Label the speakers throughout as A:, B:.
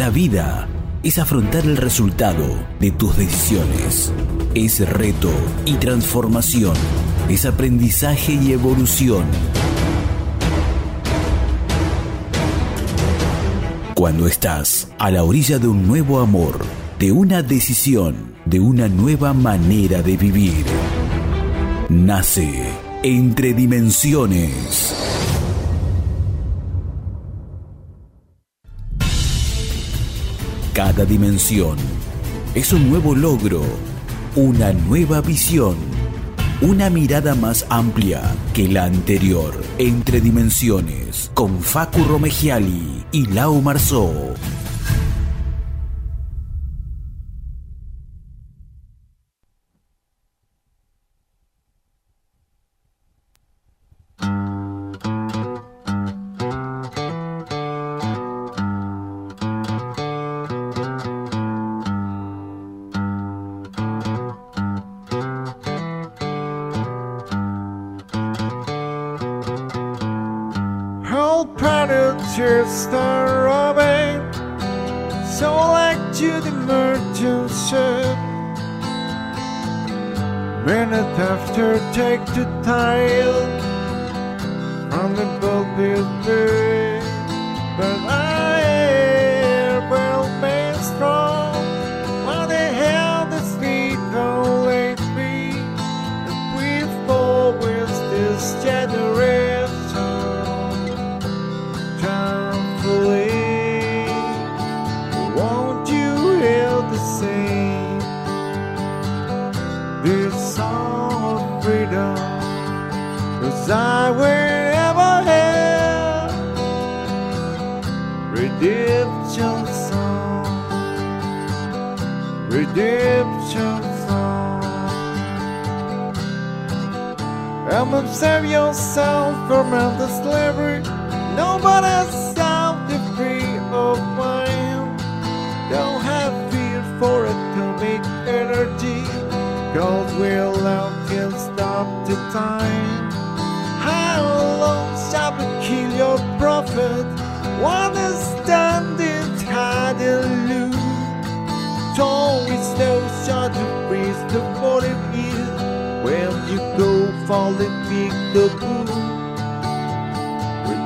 A: La vida es afrontar el resultado de tus decisiones. Es reto y transformación. Es aprendizaje y evolución. Cuando estás a la orilla de un nuevo amor, de una decisión, de una nueva manera de vivir, nace Entre Dimensiones. Cada dimensión es un nuevo logro, una nueva visión, una mirada más amplia que la anterior. Entre dimensiones, con Facu Romegiali y Lau Marzó.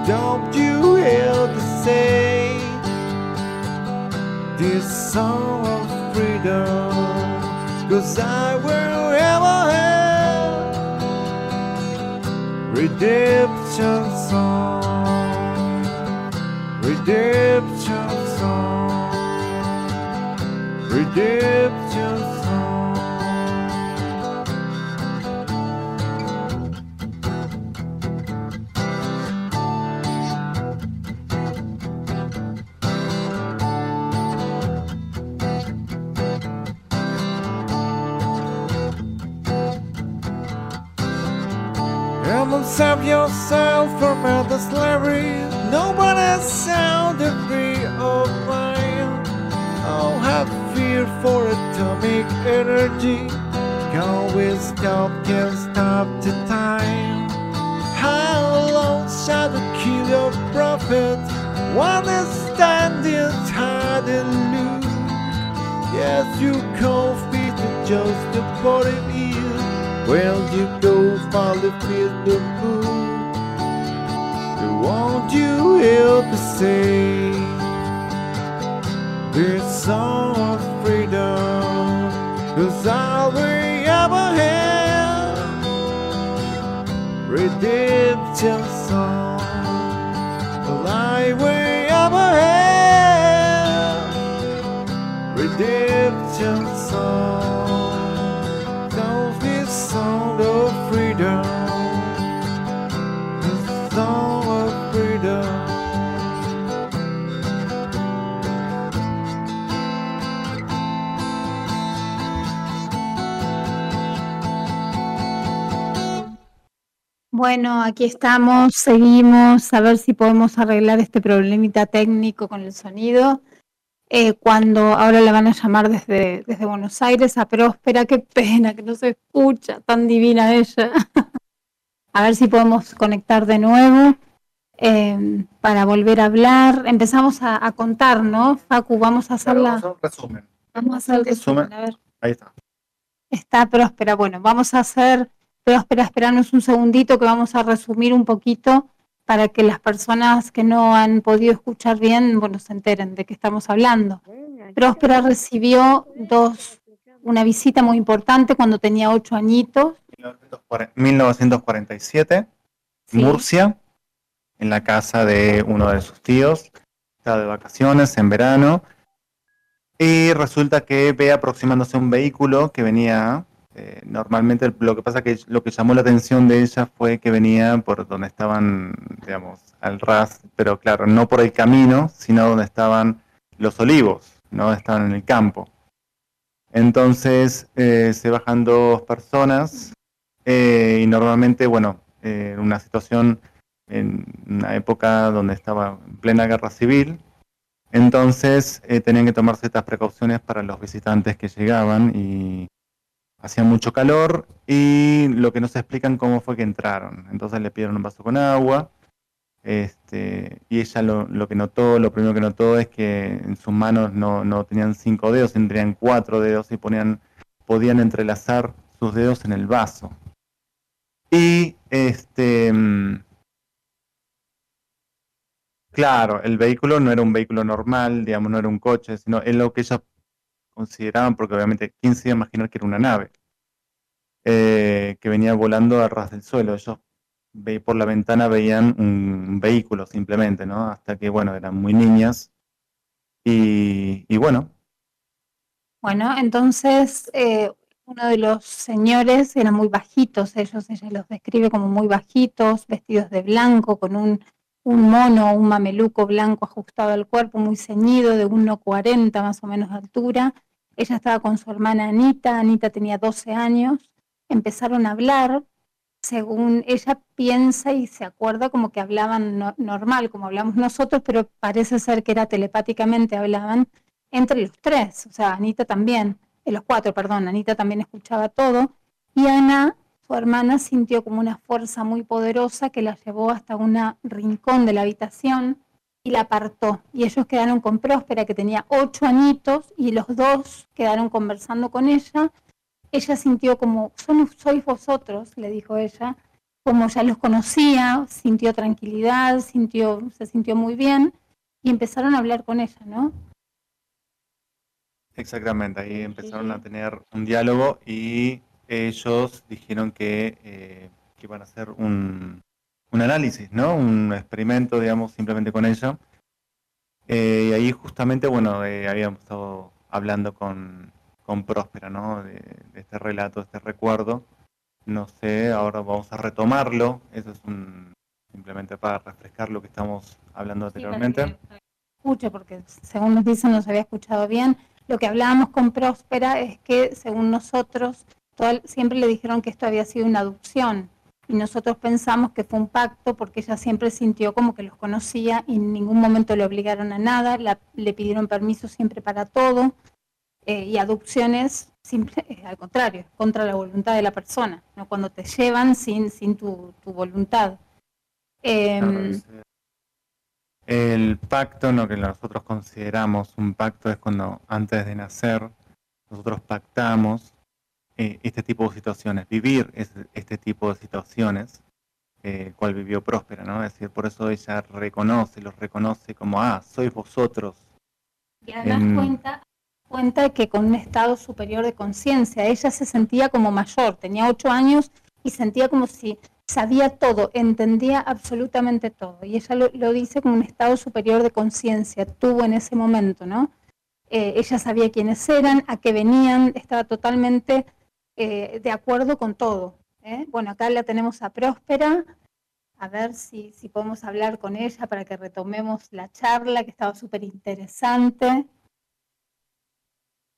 B: Don't you hear the say this song of freedom? Cause I will ever have redemption song, redemption song, redemption yourself from other slavery. Nobody sounded free of mine. I'll have fear for atomic energy. Can we stop, can stop the time? How long shall the kill your prophet? One is standing hard and loose. Yes, you call feet just the body is. Well, you go follow the moon told you he'll be saved. This song of freedom is all we ever had. Redeemed.
C: Bueno, aquí estamos, seguimos a ver si podemos arreglar este problemita técnico con el sonido. Eh, cuando ahora la van a llamar desde, desde Buenos Aires a Próspera, qué pena que no se escucha, tan divina ella. a ver si podemos conectar de nuevo. eh, para volver a hablar. Empezamos a, contar, ¿no? Facu, vamos a hacer la...
D: resumen.
C: Vamos a hacer el resumen. A ver.
D: Ahí está.
C: Está próspera. Bueno, vamos a hacer próspera, esperanos un segundito que vamos a resumir un poquito para que las personas que no han podido escuchar bien, bueno, se enteren de qué estamos hablando. Próspera recibió dos, una visita muy importante cuando tenía ocho añitos.
D: 1947, Murcia, en la casa de uno de sus tíos. Estaba de vacaciones en verano. Y resulta que ve aproximándose un vehículo que venía. Eh, normalmente lo que pasa que lo que llamó la atención de ella fue que venía por donde estaban, digamos, al ras, pero claro, no por el camino, sino donde estaban los olivos, no estaban en el campo. Entonces eh, se bajan dos personas eh, y normalmente, bueno, en una situación en una época donde estaba en plena guerra civil, entonces tenían que tomar ciertas precauciones para los visitantes que llegaban y hacía mucho calor y lo que no se explican cómo fue que entraron. Entonces le pidieron un vaso con agua este, y ella lo, que notó, lo primero que notó es que en sus manos no, no tenían cinco dedos, tendrían cuatro dedos y ponían, podían entrelazar sus dedos en el vaso. Y este mm, Claro, el vehículo no era un vehículo normal, digamos, no era un coche, sino es lo que ellos consideraban, porque obviamente, ¿quién se iba a imaginar que era una nave? Eh, que venía volando a ras del suelo. Ellos por la ventana veían un vehículo simplemente, ¿no? Hasta que, bueno, eran muy niñas. Y, bueno.
C: Bueno, entonces eh, uno de los señores eran muy bajitos, ellos, ella los describe como muy bajitos, vestidos de blanco, con un un mono, un mameluco blanco ajustado al cuerpo, muy ceñido, de 1,40 más o menos de altura. Ella estaba con su hermana Anita, Anita tenía 12 años, empezaron a hablar, según ella piensa y se acuerda como que hablaban normal, como hablamos nosotros, pero parece ser que era telepáticamente hablaban entre los tres, o sea, Anita también, eh, los cuatro, perdón, Anita también escuchaba todo, y Ana su hermana sintió como una fuerza muy poderosa que la llevó hasta un rincón de la habitación y la apartó. Y ellos quedaron con Próspera, que tenía ocho añitos, y los dos quedaron conversando con ella. Ella sintió como, Son, sois vosotros, le dijo ella, como ya los conocía, sintió tranquilidad, sintió, se sintió muy bien, y empezaron a hablar con ella, ¿no?
D: Exactamente, ahí empezaron a tener un diálogo y ellos dijeron que, eh, que iban a hacer un, un, análisis, ¿no? Un experimento, digamos, simplemente con ella. Eh, y ahí justamente, bueno, eh, habíamos estado hablando con, con Próspera, ¿no? De, este relato, de este recuerdo. No sé, ahora vamos a retomarlo. Eso es un, simplemente para refrescar lo que estamos hablando anteriormente.
C: Escuche, porque según nos dicen, nos había escuchado bien. Lo que hablábamos con Próspera es que, según nosotros, siempre le dijeron que esto había sido una adopción y nosotros pensamos que fue un pacto porque ella siempre sintió como que los conocía y en ningún momento le obligaron a nada, le pidieron permiso siempre para todo eh, y adopciones simple, eh, al contrario, contra la voluntad de la persona, ¿no? cuando te llevan sin, sin tu, voluntad.
D: Em, el pacto, lo que nosotros consideramos un pacto es cuando antes de nacer nosotros pactamos eh, este tipo de situaciones, vivir este tipo de situaciones, eh, cual vivió Próspera, ¿no? Es decir, por eso ella reconoce, los reconoce como, ah, sois vosotros.
C: Y además cuenta, cuenta que con un estado superior de conciencia, ella se sentía como mayor, tenía ocho años y sentía como si sabía todo, entendía absolutamente todo. Y ella lo, dice como un estado superior de conciencia, tuvo en ese momento, ¿no? Eh, ella sabía quiénes eran, a qué venían, estaba totalmente eh, de acuerdo con todo. ¿eh? Bueno, acá la tenemos a Próspera, a ver si, si podemos hablar con ella para que retomemos la charla que estaba súper interesante.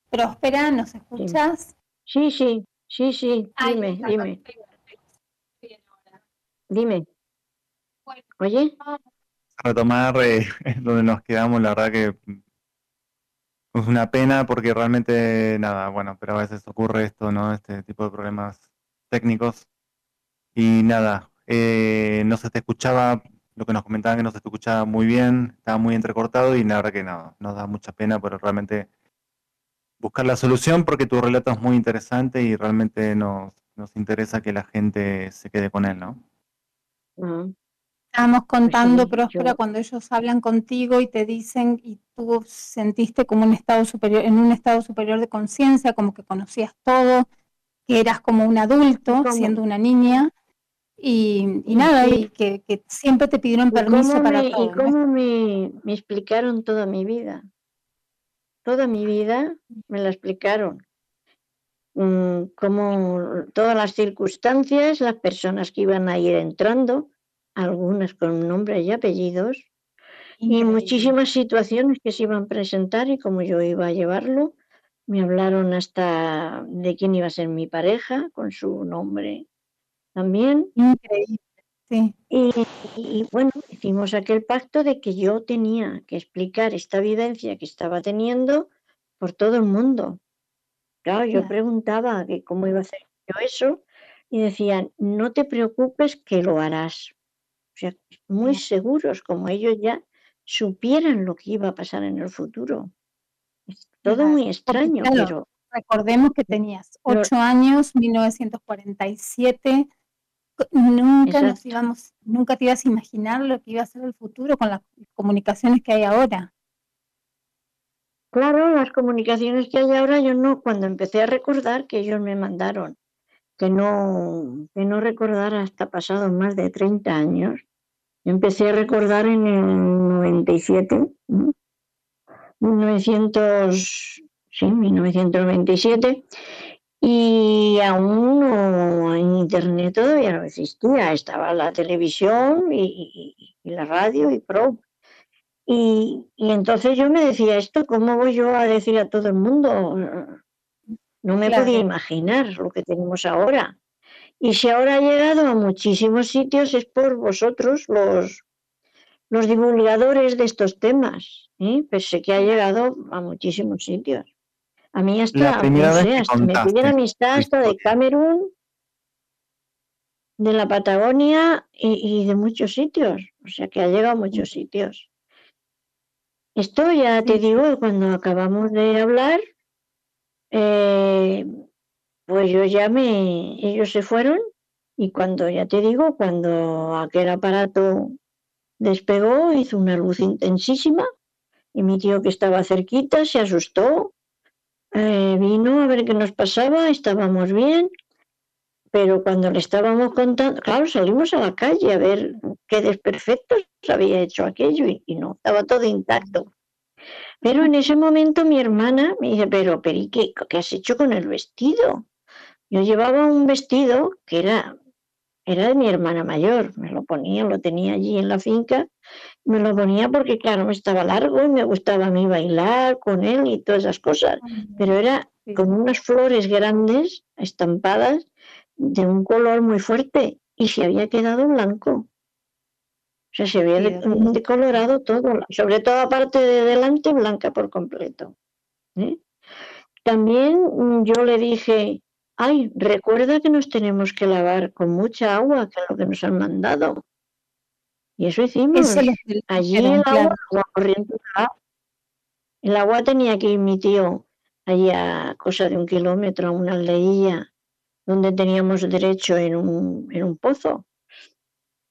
C: Próspera, ¿nos escuchas?
E: Sí, sí, sí, sí, dime, dime. Dime. Oye.
D: Retomar eh, donde nos quedamos, la verdad que es una pena porque realmente nada, bueno, pero a veces ocurre esto, ¿no? Este tipo de problemas técnicos. Y nada, eh, no se te escuchaba lo que nos comentaban que no se escuchaba muy bien, estaba muy entrecortado y la verdad que no, nos da mucha pena, pero realmente buscar la solución porque tu relato es muy interesante y realmente nos, nos interesa que la gente se quede con él, ¿no?
C: Estábamos contando, Próspera, cuando ellos hablan contigo y te dicen y tú sentiste como un estado superior, en un estado superior de conciencia, como que conocías todo, que eras como un adulto siendo una niña y, nada, y que, siempre te pidieron permiso para todo.
E: Y cómo me, me explicaron toda mi vida. Toda mi vida me la explicaron. Mm, como todas las circunstancias, las personas que iban a ir entrando, algunas con nombres y apellidos, y muchísimas situaciones que se iban a presentar y como yo iba a llevarlo, me hablaron hasta de quién iba a ser mi pareja, con su nombre también.
C: Increíble, sí.
E: Y, bueno, hicimos aquel pacto de que yo tenía que explicar esta vivencia que estaba teniendo por todo el mundo. Claro, yo preguntaba que cómo iba a hacer yo eso y decían, no te preocupes que lo harás. O sea, muy seguros, como ellos ya supieran lo que iba a pasar en el futuro. Es todo muy extraño, pero...
C: Recordemos que tenías ocho años, 1947, nunca nos íbamos, nunca te ibas a imaginar lo que iba a ser el futuro con las comunicaciones que hay ahora.
E: Claro, las comunicaciones que hay ahora, yo no, cuando empecé a recordar que ellos me mandaron, que no, que no recordara hasta pasados más de 30 años, Empecé a recordar en el 97, 1900, sí, 1997, y aún no, en Internet todavía no existía, estaba la televisión y, la radio y pro. Y, y, entonces yo me decía, esto, ¿cómo voy yo a decir a todo el mundo? No me podía imaginar lo que tenemos ahora. Y si ahora ha llegado a muchísimos sitios es por vosotros, los, los divulgadores de estos temas. ¿eh? Pensé que ha llegado a muchísimos sitios. A mí hasta, me piden amistad hasta de Camerún, de la Patagonia y, de muchos sitios. O sea que ha llegado a muchos sitios. Esto ya te digo, cuando acabamos de hablar, eh, pues yo me, ellos se fueron y cuando, ya te digo, cuando aquel aparato despegó, hizo una luz intensísima y mi tío que estaba cerquita se asustó, eh, vino a ver qué nos pasaba, estábamos bien, pero cuando le estábamos contando, claro, salimos a la calle a ver qué desperfectos había hecho aquello y no, estaba todo intacto. Pero en ese momento mi hermana me dice, pero, pero ¿qué, qué has hecho con el vestido? Yo llevaba un vestido que era, era de mi hermana mayor, me lo ponía, lo tenía allí en la finca, me lo ponía porque claro, me estaba largo y me gustaba a mí bailar con él y todas esas cosas, pero era con unas flores grandes estampadas de un color muy fuerte y se había quedado blanco. O sea, se había decolorado todo, sobre todo la parte de delante blanca por completo. ¿eh? También mm, yo le dije, ay, recuerda que nos tenemos que lavar con mucha agua, que es lo que nos han mandado. Y eso hicimos. Allí el agua, corriente. El agua tenía que ir mi tío allí a cosa de un kilómetro, a una aldeilla, donde teníamos derecho en un, en un pozo.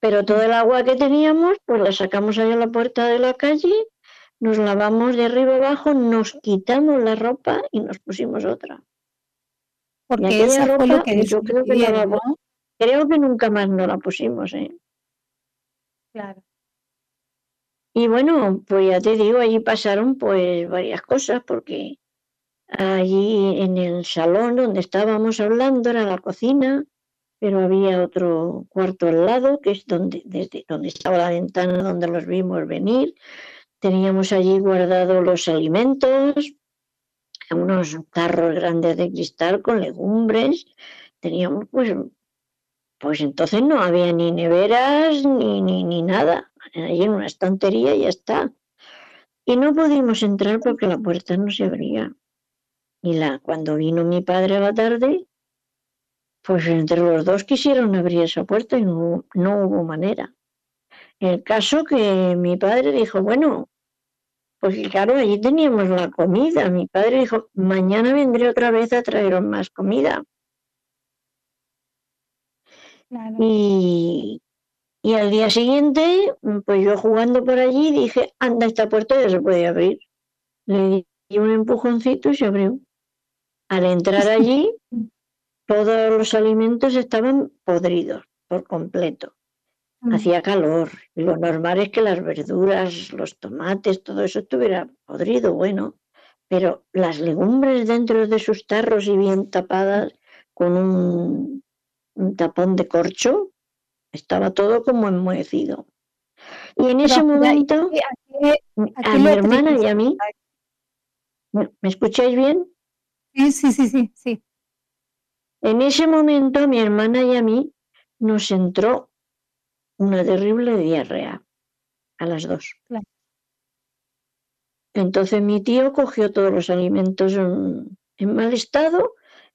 E: Pero todo el agua que teníamos, pues la sacamos allá a la puerta de la calle, nos lavamos de arriba abajo, nos quitamos la ropa y nos pusimos otra. Porque esa fue lo que yo creo que, creo que nunca más no la pusimos, ¿eh?
C: Claro.
E: Y bueno, pues ya te digo, allí pasaron pues varias cosas, porque allí en el salón donde estábamos hablando era la cocina, pero había otro cuarto al lado, que es donde, desde donde estaba la ventana donde los vimos venir. Teníamos allí guardados los alimentos, unos tarros grandes de cristal con legumbres, teníamos pues, pues entonces no había ni neveras ni, ni, ni nada, ahí en una estantería ya está. Y no pudimos entrar porque la puerta no se abría. Y la, cuando vino mi padre a la tarde, pues entre los dos quisieron abrir esa puerta y no, no hubo manera. El caso que mi padre dijo, bueno, pues claro, allí teníamos la comida. Mi padre dijo, mañana vendré otra vez a traeros más comida. Y, y al día siguiente, pues yo jugando por allí dije, anda, esta puerta ya se puede abrir. Le di un empujoncito y se abrió. Al entrar allí, todos los alimentos estaban podridos por completo. Mm. Hacía calor. Y lo normal es que las verduras, los tomates, todo eso estuviera podrido, bueno. Pero las legumbres dentro de sus tarros y bien tapadas con un, tapón de corcho, estaba todo como enmohecido. Y en ese momento, a mi hermana y a mí, ¿me escucháis bien?
C: Sí, sí, sí, sí, sí.
E: En ese momento a mi hermana y a mí nos entró una terrible diarrea a las dos. Entonces mi tío cogió todos los alimentos en, mal estado,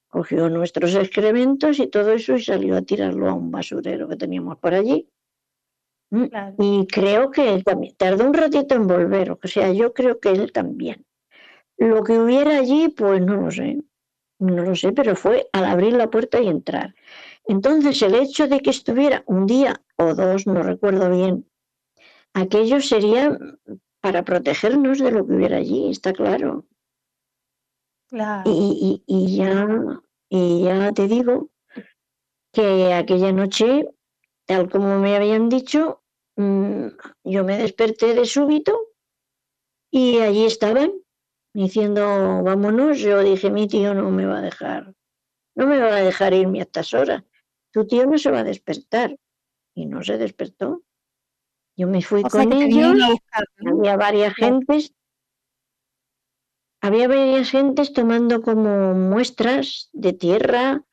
E: cogió nuestros excrementos y todo eso y salió a tirarlo a un basurero que teníamos por allí. Mm, y creo que él también tardó un ratito en volver, o sea, yo creo que él también. Lo que hubiera allí, pues no lo sé, no lo sé, pero fue al abrir la puerta y entrar. Entonces, el hecho de que estuviera un día o dos, no recuerdo bien, aquello sería para protegernos de lo que hubiera allí, está claro.
C: Claro.
E: Y, ya, y ya te digo que aquella noche, tal como me habían dicho, mm, yo me desperté de súbito y allí estaban diciendo vámonos. Yo dije, mi tío no me va a dejar, no me va a dejar irme a estas horas tu tío no se va a despertar. Y no se despertó. Yo me fui con ellos, había varias gentes, había varias gentes tomando como muestras de tierra,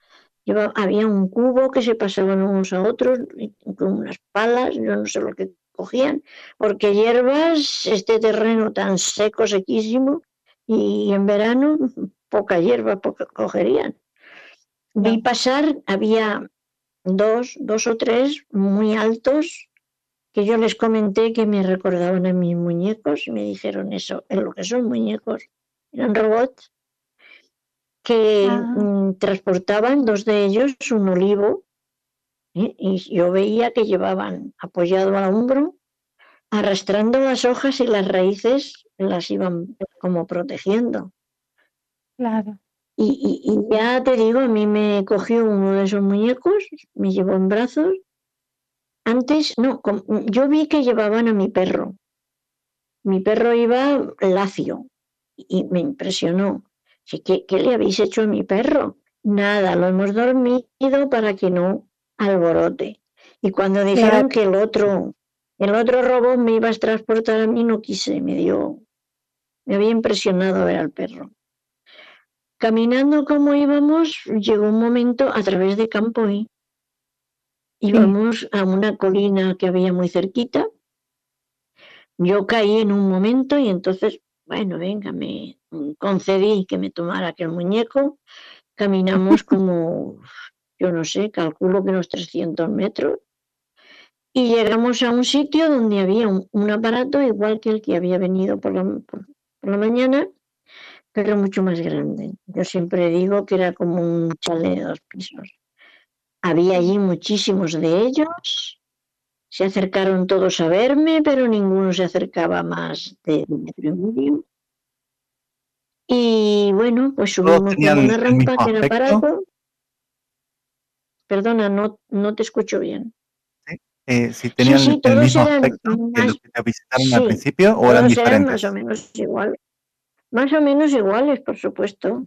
E: había un cubo que se pasaban unos a otros con unas palas, yo no sé lo que cogían, porque hierbas, este terreno tan seco, sequísimo, y en verano poca hierba cogerían. Vi pasar, había dos, dos o tres muy altos que yo les comenté que me recordaban a mis muñecos y me dijeron eso, en lo que son muñecos, eran robots que ah. mm, transportaban dos de ellos un olivo ¿eh? y yo veía que llevaban apoyado al hombro, arrastrando las hojas y las raíces las iban como protegiendo.
C: Claro.
E: Y, ya te digo, a mí me cogió uno de esos muñecos, me llevó en brazos. Antes, no, yo vi que llevaban a mi perro. Mi perro iba lacio y me impresionó. ¿Qué, ¿Qué le habéis hecho a mi perro? Nada, lo hemos dormido para que no alborote. Y cuando dijeron que el otro, el otro robot me iba a transportar a mí, no quise, me dio, me había impresionado ver al perro. Caminando como íbamos, llegó un momento a través de Campoy. Íbamos a una colina que había muy cerquita. Yo caí en un momento y entonces, bueno, venga, me concedí que me tomara aquel muñeco. Caminamos como, yo no sé, calculo que unos 300 metros. Y llegamos a un sitio donde había un, aparato igual que el que había venido por por la mañana, pero mucho más grande. Yo siempre digo que era como un chalet de dos pisos. Había allí muchísimos de ellos. Se acercaron todos a verme, pero ninguno se acercaba más de un metro y medio. Y bueno, pues subimos por una rampa que era parado. Perdona, no, no te escucho bien.
D: Eh, si tenían el mismo aspecto que los que te visitaron al principio o eran diferentes.
E: Eran más o menos iguales. Más o menos iguales, por supuesto.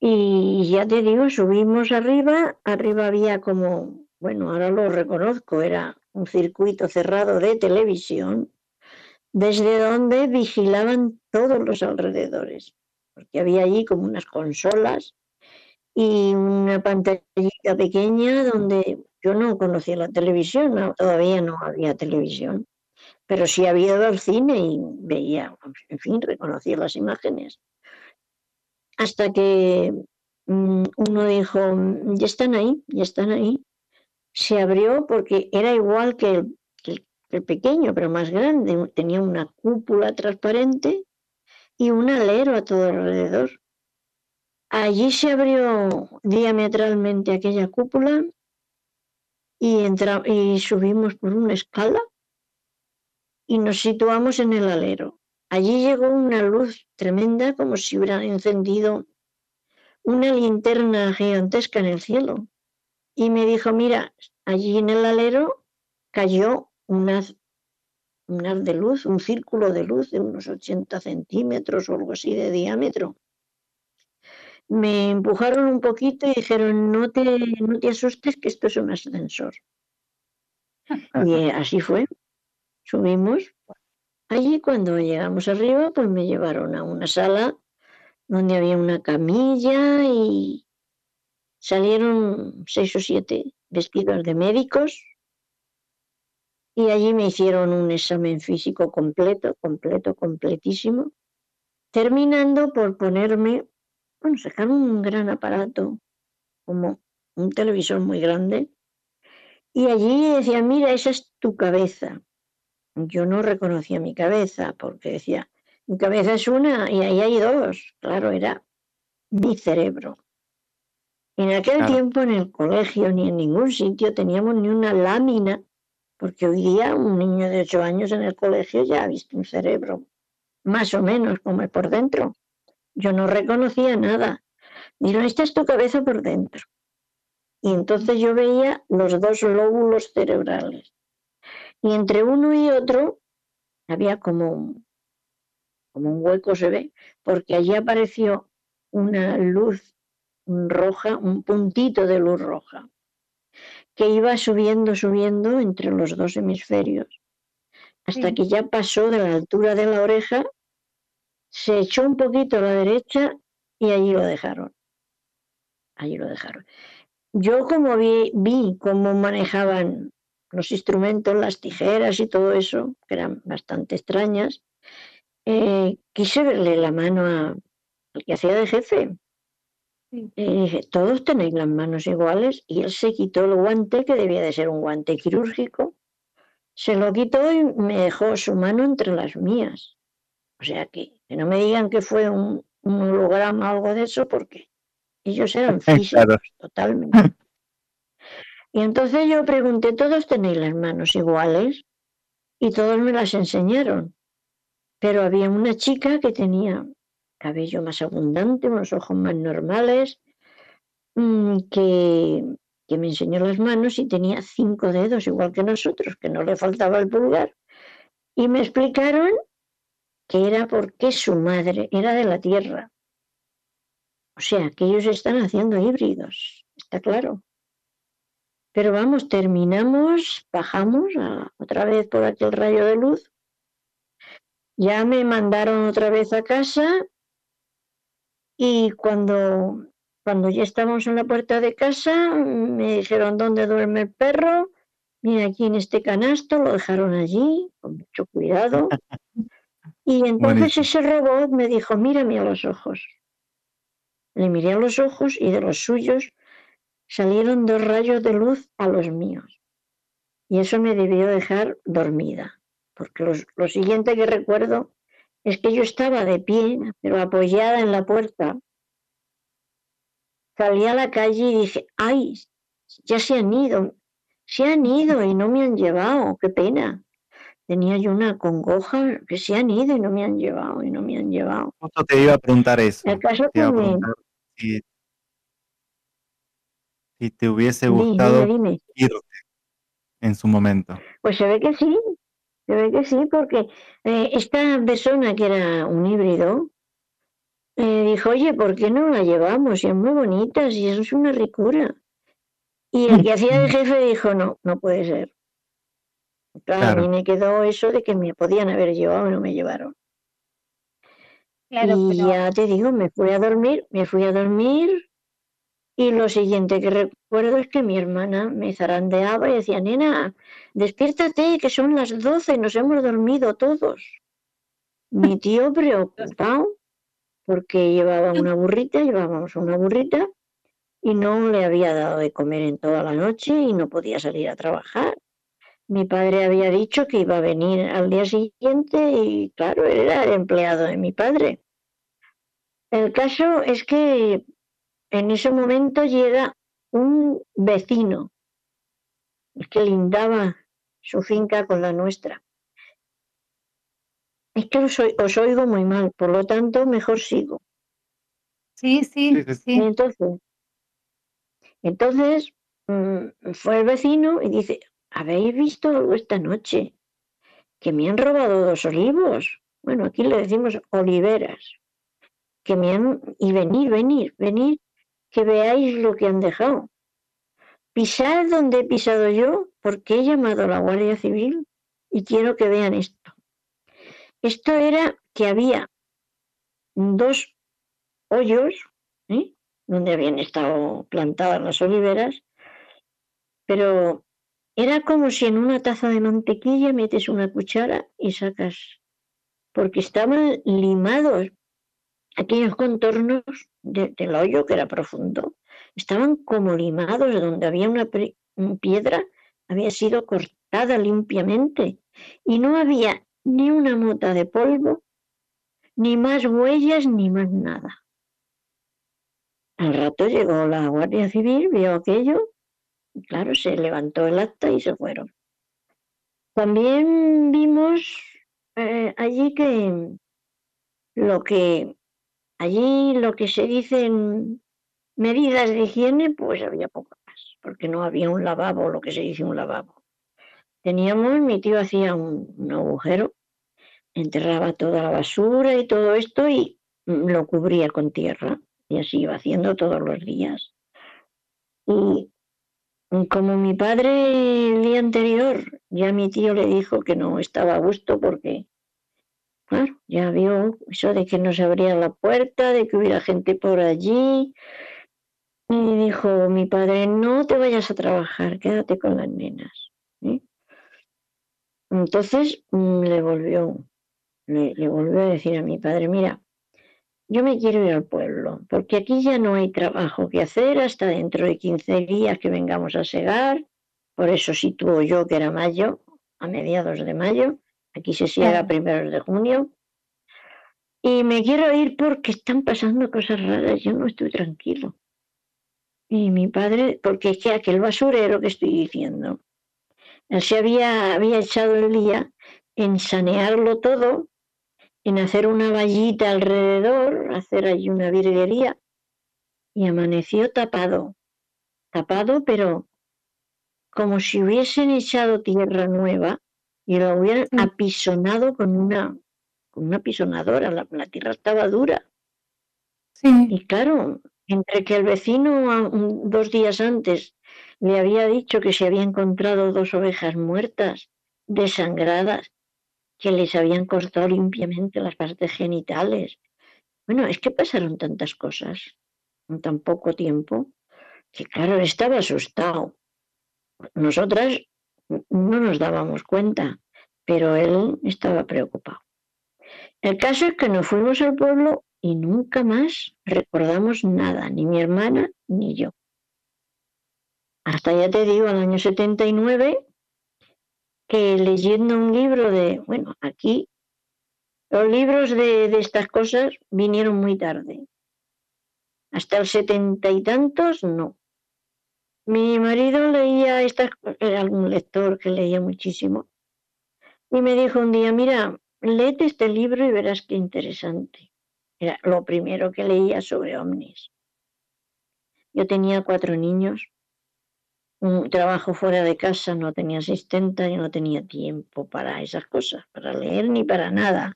E: Y ya te digo, subimos arriba, arriba había como, bueno, ahora lo reconozco, era un circuito cerrado de televisión, desde donde vigilaban todos los alrededores, porque había allí como unas consolas y una pantallita pequeña donde yo no conocía la televisión, todavía no había televisión pero sí había ido al cine y veía, en fin, reconocía las imágenes. Hasta que mm, uno dijo, ya están ahí, ya están ahí. Se abrió porque era igual que el, pequeño, pero más grande. Tenía una cúpula transparente y un alero a todo alrededor. Allí se abrió diametralmente aquella cúpula y, y subimos por una escala y nos situamos en el alero. Allí llegó una luz tremenda como si hubieran encendido una linterna gigantesca en el cielo. Y me dijo, mira, allí en el alero cayó una, un de luz, un círculo de luz de unos 80 centímetros o algo así de diámetro. Me empujaron un poquito y dijeron, no te, no te asustes que esto es un ascensor. Y así fue. Subimos. Allí cuando llegamos arriba, pues me llevaron a una sala donde había una camilla y salieron seis o siete vestidos de médicos y allí me hicieron un examen físico completo, completo, completísimo, terminando por ponerme, bueno, sacaron un gran aparato, como un televisor muy grande, y allí decía, mira, esa es tu cabeza. Yo no reconocía mi cabeza porque decía, mi cabeza es una y ahí hay dos. Claro, era mi cerebro. En aquel tiempo en el colegio ni en ningún sitio teníamos ni una lámina porque hoy día un niño de ocho años en el colegio ya ha visto un cerebro, más o menos como es por dentro. Yo no reconocía nada. Dijeron, esta es tu cabeza por dentro. Y entonces yo veía los dos lóbulos cerebrales. Y entre uno y otro había como un, como un hueco, se ve, porque allí apareció una luz roja, un puntito de luz roja que iba subiendo, subiendo entre los dos hemisferios, hasta que ya pasó de la altura de la oreja, se echó un poquito a la derecha y allí lo dejaron. Allí lo dejaron. Yo como vi, vi cómo manejaban los instrumentos, las tijeras y todo eso, que eran bastante extrañas, eh, quise verle la mano al que hacía de jefe, y dije, todos tenéis las manos iguales y él se quitó el guante, que debía de ser un guante quirúrgico, se lo quitó y me dejó su mano entre las mías. O sea que, que no me digan que fue un, holograma o algo de eso, porque ellos eran físicos totalmente. Y entonces yo pregunté, ¿todos tenéis las manos iguales? Y todos me las enseñaron. Pero había una chica que tenía cabello más abundante, unos ojos más normales, mm, que, que me enseñó las manos y tenía cinco dedos, igual que nosotros, que no le faltaba el pulgar. Y me explicaron que era porque su madre era de la tierra. O sea, que ellos están haciendo híbridos, está claro. Pero vamos, terminamos, bajamos otra vez por aquel rayo de luz. Ya me mandaron otra vez a casa y cuando, cuando ya estábamos en la puerta de casa, me dijeron dónde duerme el perro. Mira, aquí en este canasto, lo dejaron allí, con mucho cuidado. Y entonces ese robot me dijo, mírame a los ojos. Le miré a los ojos y de los suyos salieron dos rayos de luz a los míos. Y eso me debió dejar dormida, porque lo siguiente que recuerdo es que yo estaba de pie, pero apoyada en la puerta. Salí a la calle y dije, ay, ya se han ido, se han ido y no me han llevado, qué pena. Tenía yo una congoja que se han ido y no me han llevado y no me han llevado.
D: Justo te iba a preguntar eso.
E: El caso
D: te
E: si,
D: te hubiese gustado irte en su momento.
E: Pues se ve que sí, se ve que sí, porque eh, esta persona que era un híbrido eh, dijo, oye, ¿por qué no la llevamos? Y es muy bonita, y eso es una ricura. Y el que hacía de jefe dijo, no, no puede ser. Claro, a mí me quedó eso de que me podían haber llevado y no me llevaron. y ya te digo, me fui a dormir, me fui a dormir y lo siguiente que recuerdo es que mi hermana me zarandeaba y decía, nena, despiértate, que son las doce, nos hemos dormido todos. Mi tío preocupado, porque llevaba una burrita, llevábamos una burrita, y no le había dado de comer en toda la noche y no podía salir a trabajar. Mi padre había dicho que iba a venir al día siguiente y claro, era el empleado de mi padre. El caso es que en ese momento llega un vecino que lindaba su finca con la nuestra. Es que os, oigo muy mal, por lo tanto, mejor sigo.
C: Sí, sí, sí.
E: Entonces, entonces mm, fue el vecino y dice, ¿habéis visto algo esta noche? Que me han robado dos olivos. Bueno, aquí le decimos oliveras. Que me han... Y venir, venir, venir, que veáis lo que han dejado. Pisad donde he pisado yo, porque he llamado a la Guardia Civil y quiero que vean esto. Esto era que había dos hoyos ¿eh? donde habían estado plantadas las oliveras, pero era como si en una taza de mantequilla metes una cuchara y sacas, porque estaban limados aquellos contornos del hoyo que era profundo, estaban como limados, donde había una piedra, había sido cortada limpiamente y no había ni una mota de polvo, ni más huellas, ni más nada. Al rato llegó la Guardia Civil, vio aquello, claro, se levantó el acta y se fueron. También vimos eh, allí que lo que allí lo que se dicen medidas de higiene, pues había poco más, porque no había un lavabo, lo que se dice un lavabo. Teníamos, mi tío hacía un, un agujero, enterraba toda la basura y todo esto y lo cubría con tierra y así iba haciendo todos los días. Y como mi padre el día anterior, ya mi tío le dijo que no estaba a gusto porque, claro, ya vio eso de que no se abría la puerta, de que hubiera gente por allí. Y dijo mi padre, no te vayas a trabajar, quédate con las nenas. ¿eh? Entonces mm, le volvió, le volvió a decir a mi padre, mira, yo me quiero ir al pueblo, porque aquí ya no hay trabajo que hacer hasta dentro de 15 días que vengamos a segar. Por eso sitúo yo que era mayo, a mediados de mayo. Aquí se siega a primeros de junio. Y me quiero ir porque están pasando cosas raras, yo no estoy tranquilo. Y mi padre, porque es que aquel basurero que estoy diciendo, él se había, había echado el día en sanearlo todo en hacer una vallita alrededor, hacer allí una virguería, y amaneció tapado, tapado, pero como si hubiesen echado tierra nueva y lo hubieran apisonado con una, con una pisonadora, la, tierra estaba dura. Y claro, entre que el vecino dos días antes le había dicho que se había encontrado dos ovejas muertas, desangradas, que les habían cortado limpiamente las partes genitales. Bueno, es que pasaron tantas cosas en tan poco tiempo que, claro, estaba asustado. Nosotras no nos dábamos cuenta, pero él estaba preocupado. El caso es que nos fuimos al pueblo y nunca más recordamos nada, ni mi hermana ni yo. Hasta ya te digo, al año 79, que leyendo un libro de, bueno, aquí los libros de, estas cosas vinieron muy tarde. Hasta el setenta y tantos, no. Mi marido leía estas, era algún lector que leía muchísimo, y me dijo un día, mira, léete este libro y verás qué interesante. Era lo primero que leía sobre ovnis. Yo tenía cuatro niños un trabajo fuera de casa, no tenía asistente y no tenía tiempo para esas cosas, para leer ni para nada.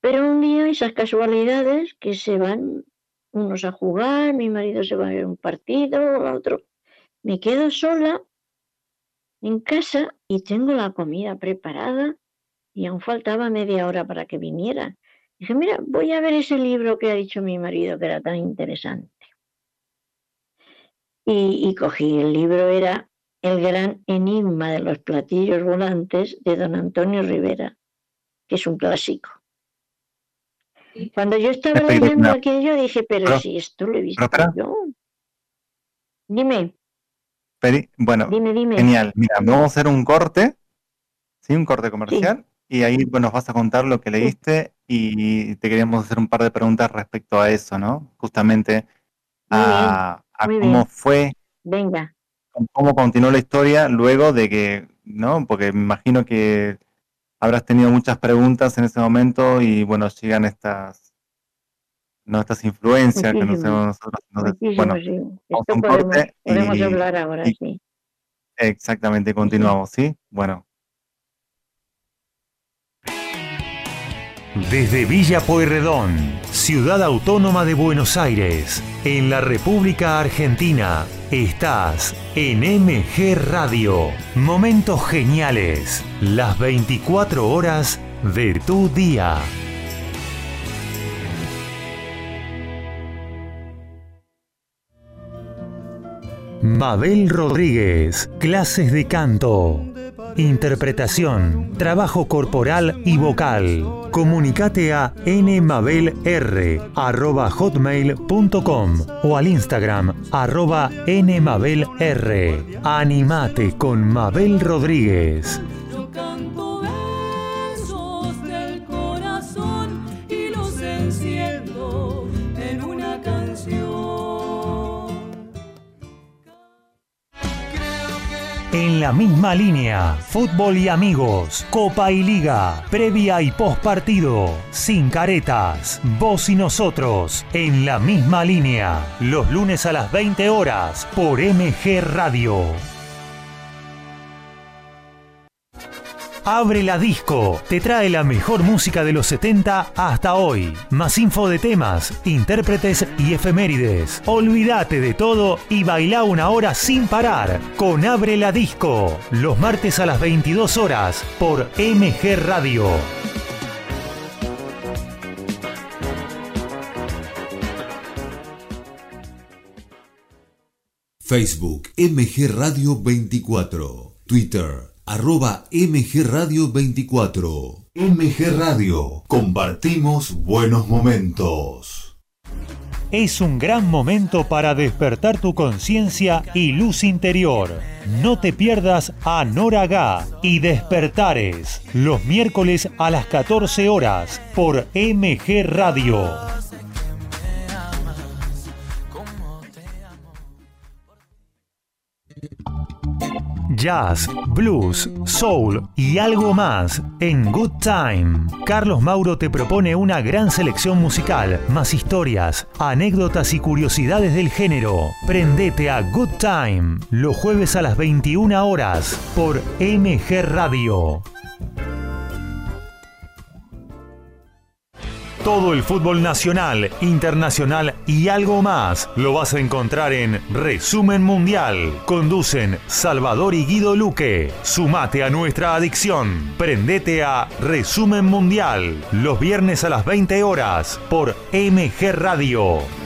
E: Pero un día esas casualidades que se van unos a jugar, mi marido se va a ver un partido, otro. Me quedo sola en casa y tengo la comida preparada y aún faltaba media hora para que viniera. Dije, mira, voy a ver ese libro que ha dicho mi marido que era tan interesante y, cogí el libro, era El gran enigma de los platillos volantes de don Antonio Rivera, que es un clásico. Cuando yo estaba leyendo aquello dije, pero si esto lo he visto yo. Dime.
D: Peri- bueno,
E: Dime, dime.
D: genial. Mira, vamos a hacer un corte, ¿sí? Un corte comercial. Y ahí pues, nos vas a contar lo que leíste y te queríamos hacer un par de preguntas respecto a eso, ¿no? Justamente a, a
E: muy
D: cómo
E: bien.
D: fue,
E: Venga.
D: cómo continuó la historia luego de que, ¿no? Porque me imagino que habrás tenido muchas preguntas en ese momento y bueno, llegan estas, ¿no? Estas influencias que no nosotros.
E: Muchísimo,
D: bueno, vamos a
E: Esto
D: un
E: podemos,
D: corte
E: podemos
D: y-
E: hablar ahora,
D: y-
E: sí.
D: exactamente, continuamos, ¿sí? Bueno.
F: Desde Villa Pueyrredón, ciudad autónoma de Buenos Aires, en la República Argentina, estás en MG Radio. Momentos geniales, las 24 horas de tu día. Mabel Rodríguez, clases de canto, interpretación, trabajo corporal y vocal. Comunicate a nmabelr@hotmail.com o al Instagram arroba nmabelr. Animate con Mabel Rodríguez.
G: En
F: la misma línea, fútbol y amigos, Copa y Liga, previa y post partido, sin caretas, vos y nosotros, en la misma línea, los lunes a las 20 horas por MG Radio. Abre la Disco te trae la mejor música de los 70 hasta hoy. Más info de temas, intérpretes y efemérides. Olvídate de todo y baila una hora sin parar con Abre la Disco. Los martes a las 22 horas por MG Radio.
A: Facebook MG Radio 24. Twitter arroba MG Radio 24. MG Radio. Compartimos buenos momentos.
F: Es un gran momento para despertar tu conciencia y luz interior. No te pierdas a y Despertares los miércoles a las 14 horas por MG Radio. Jazz, blues, soul y algo más en Good Time. Carlos Mauro te propone una gran selección musical, más historias, anécdotas y curiosidades del género. Prendete a Good Time los jueves a las 21 horas por MG Radio. Todo el fútbol nacional, internacional y algo más lo vas a encontrar en Resumen Mundial. Conducen Salvador y Guido Luque. Sumate a nuestra adicción. Prendete a Resumen Mundial los viernes a las 20 horas por MG Radio.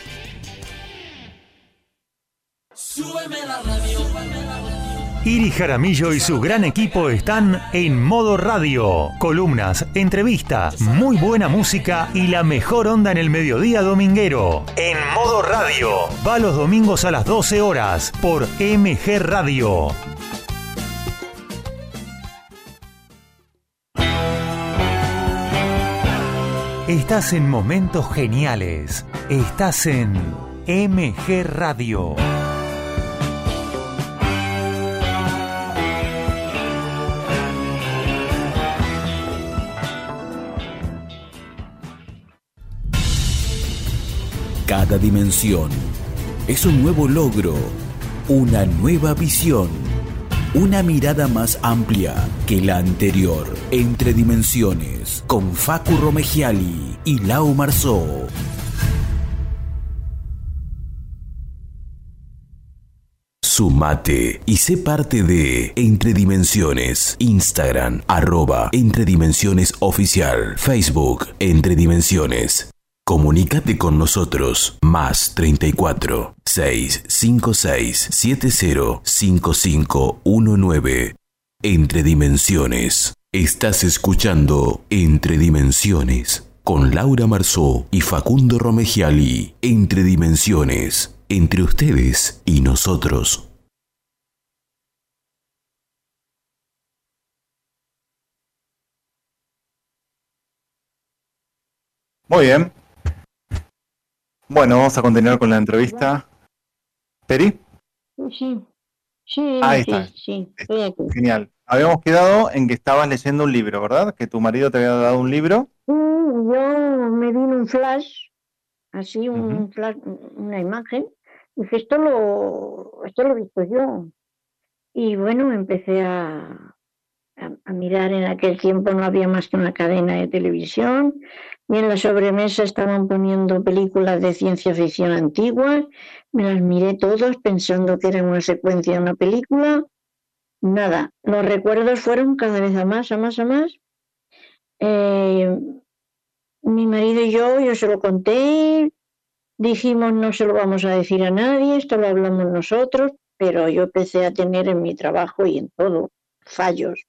F: Iri Jaramillo y su gran equipo están en modo radio. Columnas, entrevistas, muy buena música y la mejor onda en el mediodía dominguero. En modo radio. Va los domingos a las 12 horas por MG Radio. Estás en momentos geniales. Estás en MG Radio.
A: Cada dimensión es un nuevo logro, una nueva visión, una mirada más amplia que la anterior, entre dimensiones, con Facu Romegiali y Lau Marzó. Sumate y sé parte de Entre Dimensiones. Instagram, arroba Entre Dimensiones Oficial. Facebook, Entre Dimensiones. Comunícate con nosotros. Más 34 656 705519. Entre Dimensiones. Estás escuchando Entre Dimensiones con Laura Marzó y Facundo Romegiali. Entre Dimensiones. Entre ustedes y nosotros.
D: Muy bien. Bueno, vamos a continuar con la entrevista. ¿Peri?
E: Sí, sí,
D: Ahí
E: sí,
D: está.
E: sí, estoy aquí.
D: Genial. Habíamos quedado en que estabas leyendo un libro, ¿verdad? Que tu marido te había dado un libro.
E: Mm, Yo me vino un flash, así un flash, una imagen, y dije, esto lo, esto lo he visto yo. Y bueno, empecé a, a, a mirar, en aquel tiempo no había más que una cadena de televisión, y en la sobremesa estaban poniendo películas de ciencia ficción antiguas, me las miré todas pensando que era una secuencia de una película, nada, los recuerdos fueron cada vez a más, a más, a más. Eh, mi marido y yo, yo se lo conté, dijimos no se lo vamos a decir a nadie, esto lo hablamos nosotros, pero yo empecé a tener en mi trabajo y en todo fallos,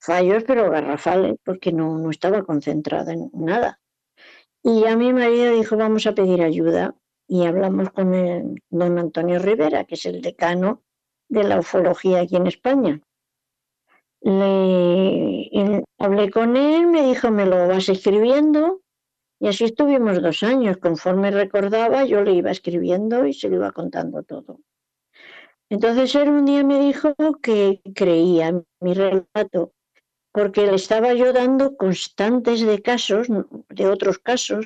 E: fallos pero garrafales, porque no, no estaba concentrada en nada. Y ya mi marido dijo vamos a pedir ayuda y hablamos con el don Antonio Rivera, que es el decano de la ufología aquí en España. Le, hablé con él, me dijo, me lo vas escribiendo, y así estuvimos dos años. Conforme recordaba, yo le iba escribiendo y se lo iba contando todo. Entonces él un día me dijo que creía mi relato, porque le estaba yo dando constantes de casos, de otros casos,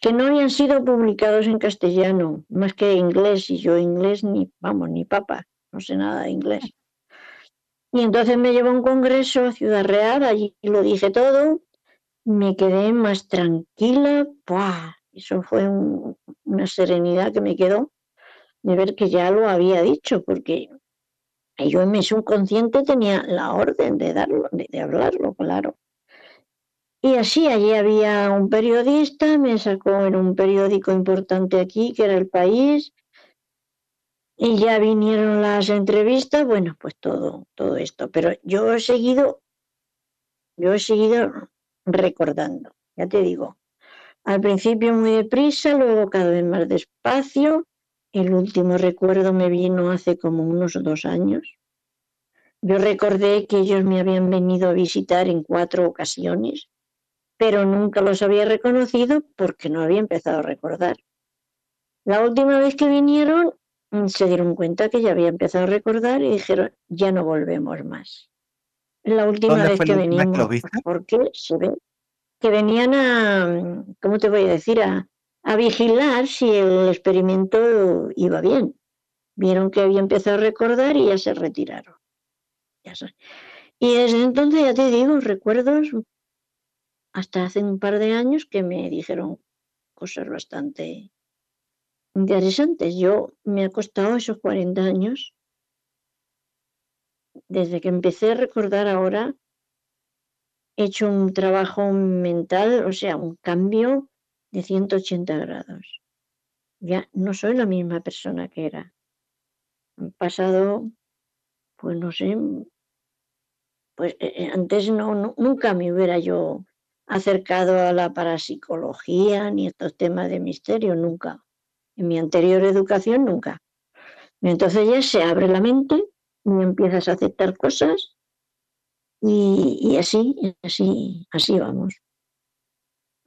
E: que no habían sido publicados en castellano, más que inglés, y yo inglés ni, vamos, ni papa, no sé nada de inglés. Y entonces me llevó a un congreso a Ciudad Real, allí lo dije todo, me quedé más tranquila, ¡buah! eso fue un- una serenidad que me quedó de ver que ya lo había dicho, porque yo en mi subconsciente tenía la orden de darlo, de, de hablarlo, claro. Y así, allí había un periodista, me sacó en un periódico importante aquí, que era El País, y ya vinieron las entrevistas, bueno, pues todo, todo esto. Pero yo he seguido, yo he seguido recordando, ya te digo. Al principio muy deprisa, luego cada vez más despacio. El último recuerdo me vino hace como unos dos años. Yo recordé que ellos me habían venido a visitar en cuatro ocasiones, pero nunca los había reconocido porque no había empezado a recordar. La última vez que vinieron mm, se dieron cuenta que ya había empezado a recordar y dijeron, ya no volvemos más. La última
D: ¿Dónde
E: vez que
D: que
E: venimos,
D: viste?
E: porque se ve que venían a, ¿cómo te voy a decir? A, a vigilar si el experimento iba bien. Vieron que había empezado a recordar y ya se retiraron. Ya Y desde entonces, ya te digo, recuerdos hasta hace un par de años que me dijeron cosas bastante interesantes. Yo me ha costado esos 40 años, desde que empecé a recordar ahora, he hecho un trabajo mental, o sea, un cambio de 180 grados. Ya no soy la misma persona que era. Han pasado, pues no sé, pues eh, eh, antes no, nunca me hubiera yo acercado a la parapsicología ni estos temas de misterio, nunca. En mi anterior educación, nunca. Entonces ya se abre la mente y empiezas a aceptar cosas y, y así, así, así vamos.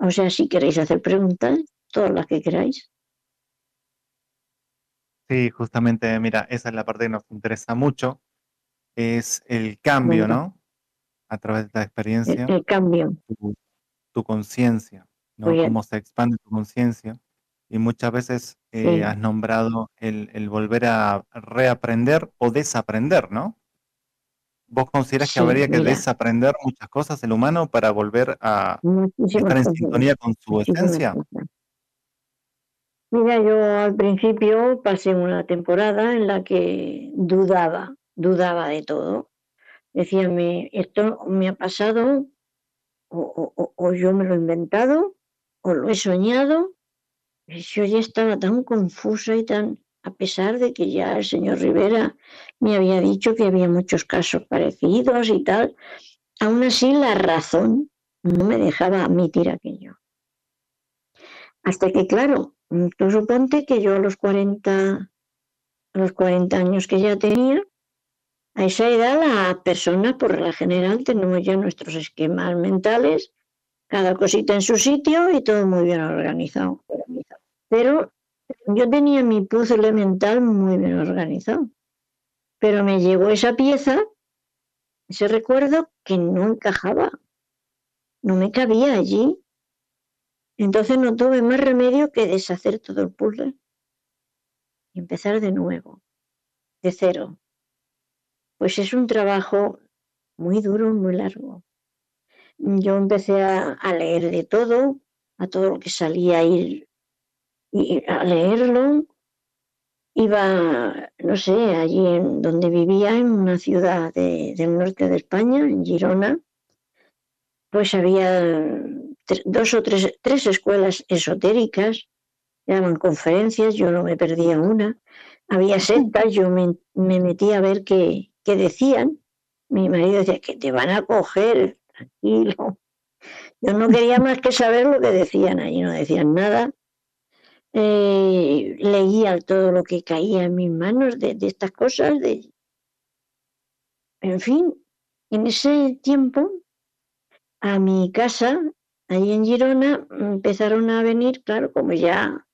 E: O sea, si queréis hacer preguntas, todas las que queráis.
D: Sí, justamente, mira, esa es la parte que nos interesa mucho, es el cambio. ¿no? A través de la
E: El,
D: experiencia,
E: el cambio.
D: tu, tu conciencia, ¿no? Cómo se expande tu conciencia. Y muchas veces eh,
E: Sí.
D: has nombrado el, el volver a reaprender o desaprender, ¿no? ¿Vos considerás que
E: Sí,
D: habría que
E: mira.
D: desaprender muchas cosas el humano para volver a
E: Muchísimas
D: estar en
E: cosas,
D: sintonía con su
E: muchísimas
D: esencia?
E: cosas. Mira, yo al principio pasé una temporada en la que dudaba, dudaba de todo. Decíame, esto me ha pasado, o, o- o- o yo me lo he inventado, o lo he soñado. Y Yo ya estaba tan confusa y tan, a pesar de que ya el señor Rivera me había dicho que había muchos casos parecidos y tal, aún así la razón no me dejaba admitir aquello. Hasta que, claro, tú suponte que yo a los 40, a los 40 años que ya tenía, a esa edad las personas, por regla general, tenemos ya nuestros esquemas mentales, cada cosita en su sitio y todo muy bien organizado. Pero yo tenía mi puzzle mental muy bien organizado. Pero me llegó esa pieza, ese recuerdo que no encajaba, no me cabía allí. Entonces no tuve más remedio que deshacer todo el puzzle y empezar de nuevo, de cero. Pues es un trabajo muy duro, muy largo. Yo empecé a, leer de todo, a todo lo que salía ir y a leerlo. Iba, no sé, allí en donde vivía, en una ciudad de- del norte de España, en Girona, pues había dos o tres, tres escuelas esotéricas, daban conferencias, yo no me perdía una. Había sectas, yo me, me metía a ver qué, qué decían. Mi marido decía que te van a coger, tranquilo. Yo no quería más que saber lo que decían allí, no decían nada. Eh, leía todo lo que caía en mis manos de, estas cosas. De... En fin, en ese tiempo, a mi casa, ahí en Girona, empezaron a venir, claro, como ya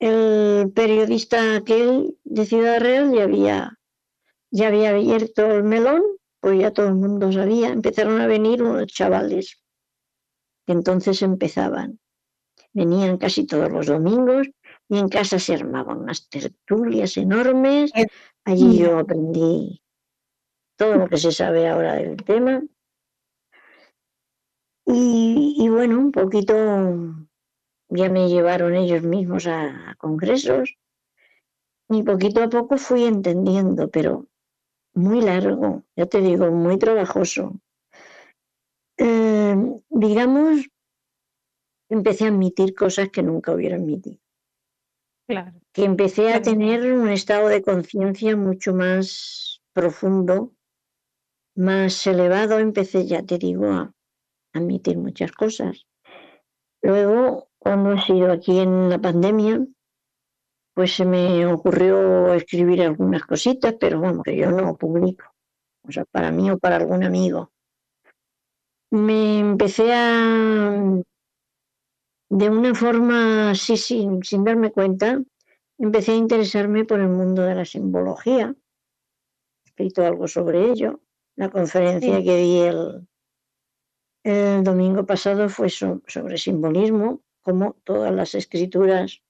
E: el periodista aquel de Ciudad Real ya había, ya había abierto el melón, pues ya todo el mundo sabía, empezaron a venir unos chavales que entonces empezaban. Venían casi todos los domingos y en casa se armaban unas tertulias enormes. Allí yo aprendí todo lo que se sabe ahora del tema. Y, y bueno, un poquito ya me llevaron ellos mismos a, a congresos y poquito a poco fui entendiendo, pero muy largo, ya te digo, muy trabajoso. Eh, digamos, empecé a admitir cosas que nunca hubiera admitido.
C: Claro.
E: que empecé a tener un estado de conciencia mucho más profundo, más elevado, empecé, ya te digo, a admitir muchas cosas. Luego, cuando he sido aquí en la pandemia, pues se me ocurrió escribir algunas cositas, pero vamos, que yo no publico, o sea, para mí o para algún amigo. Me empecé a, de una forma así, sin, sin darme cuenta, empecé a interesarme por el mundo de la simbología. He escrito algo sobre ello. La conferencia
C: Sí.
E: que di el, el domingo pasado fue so- sobre simbolismo, como todas las escrituras,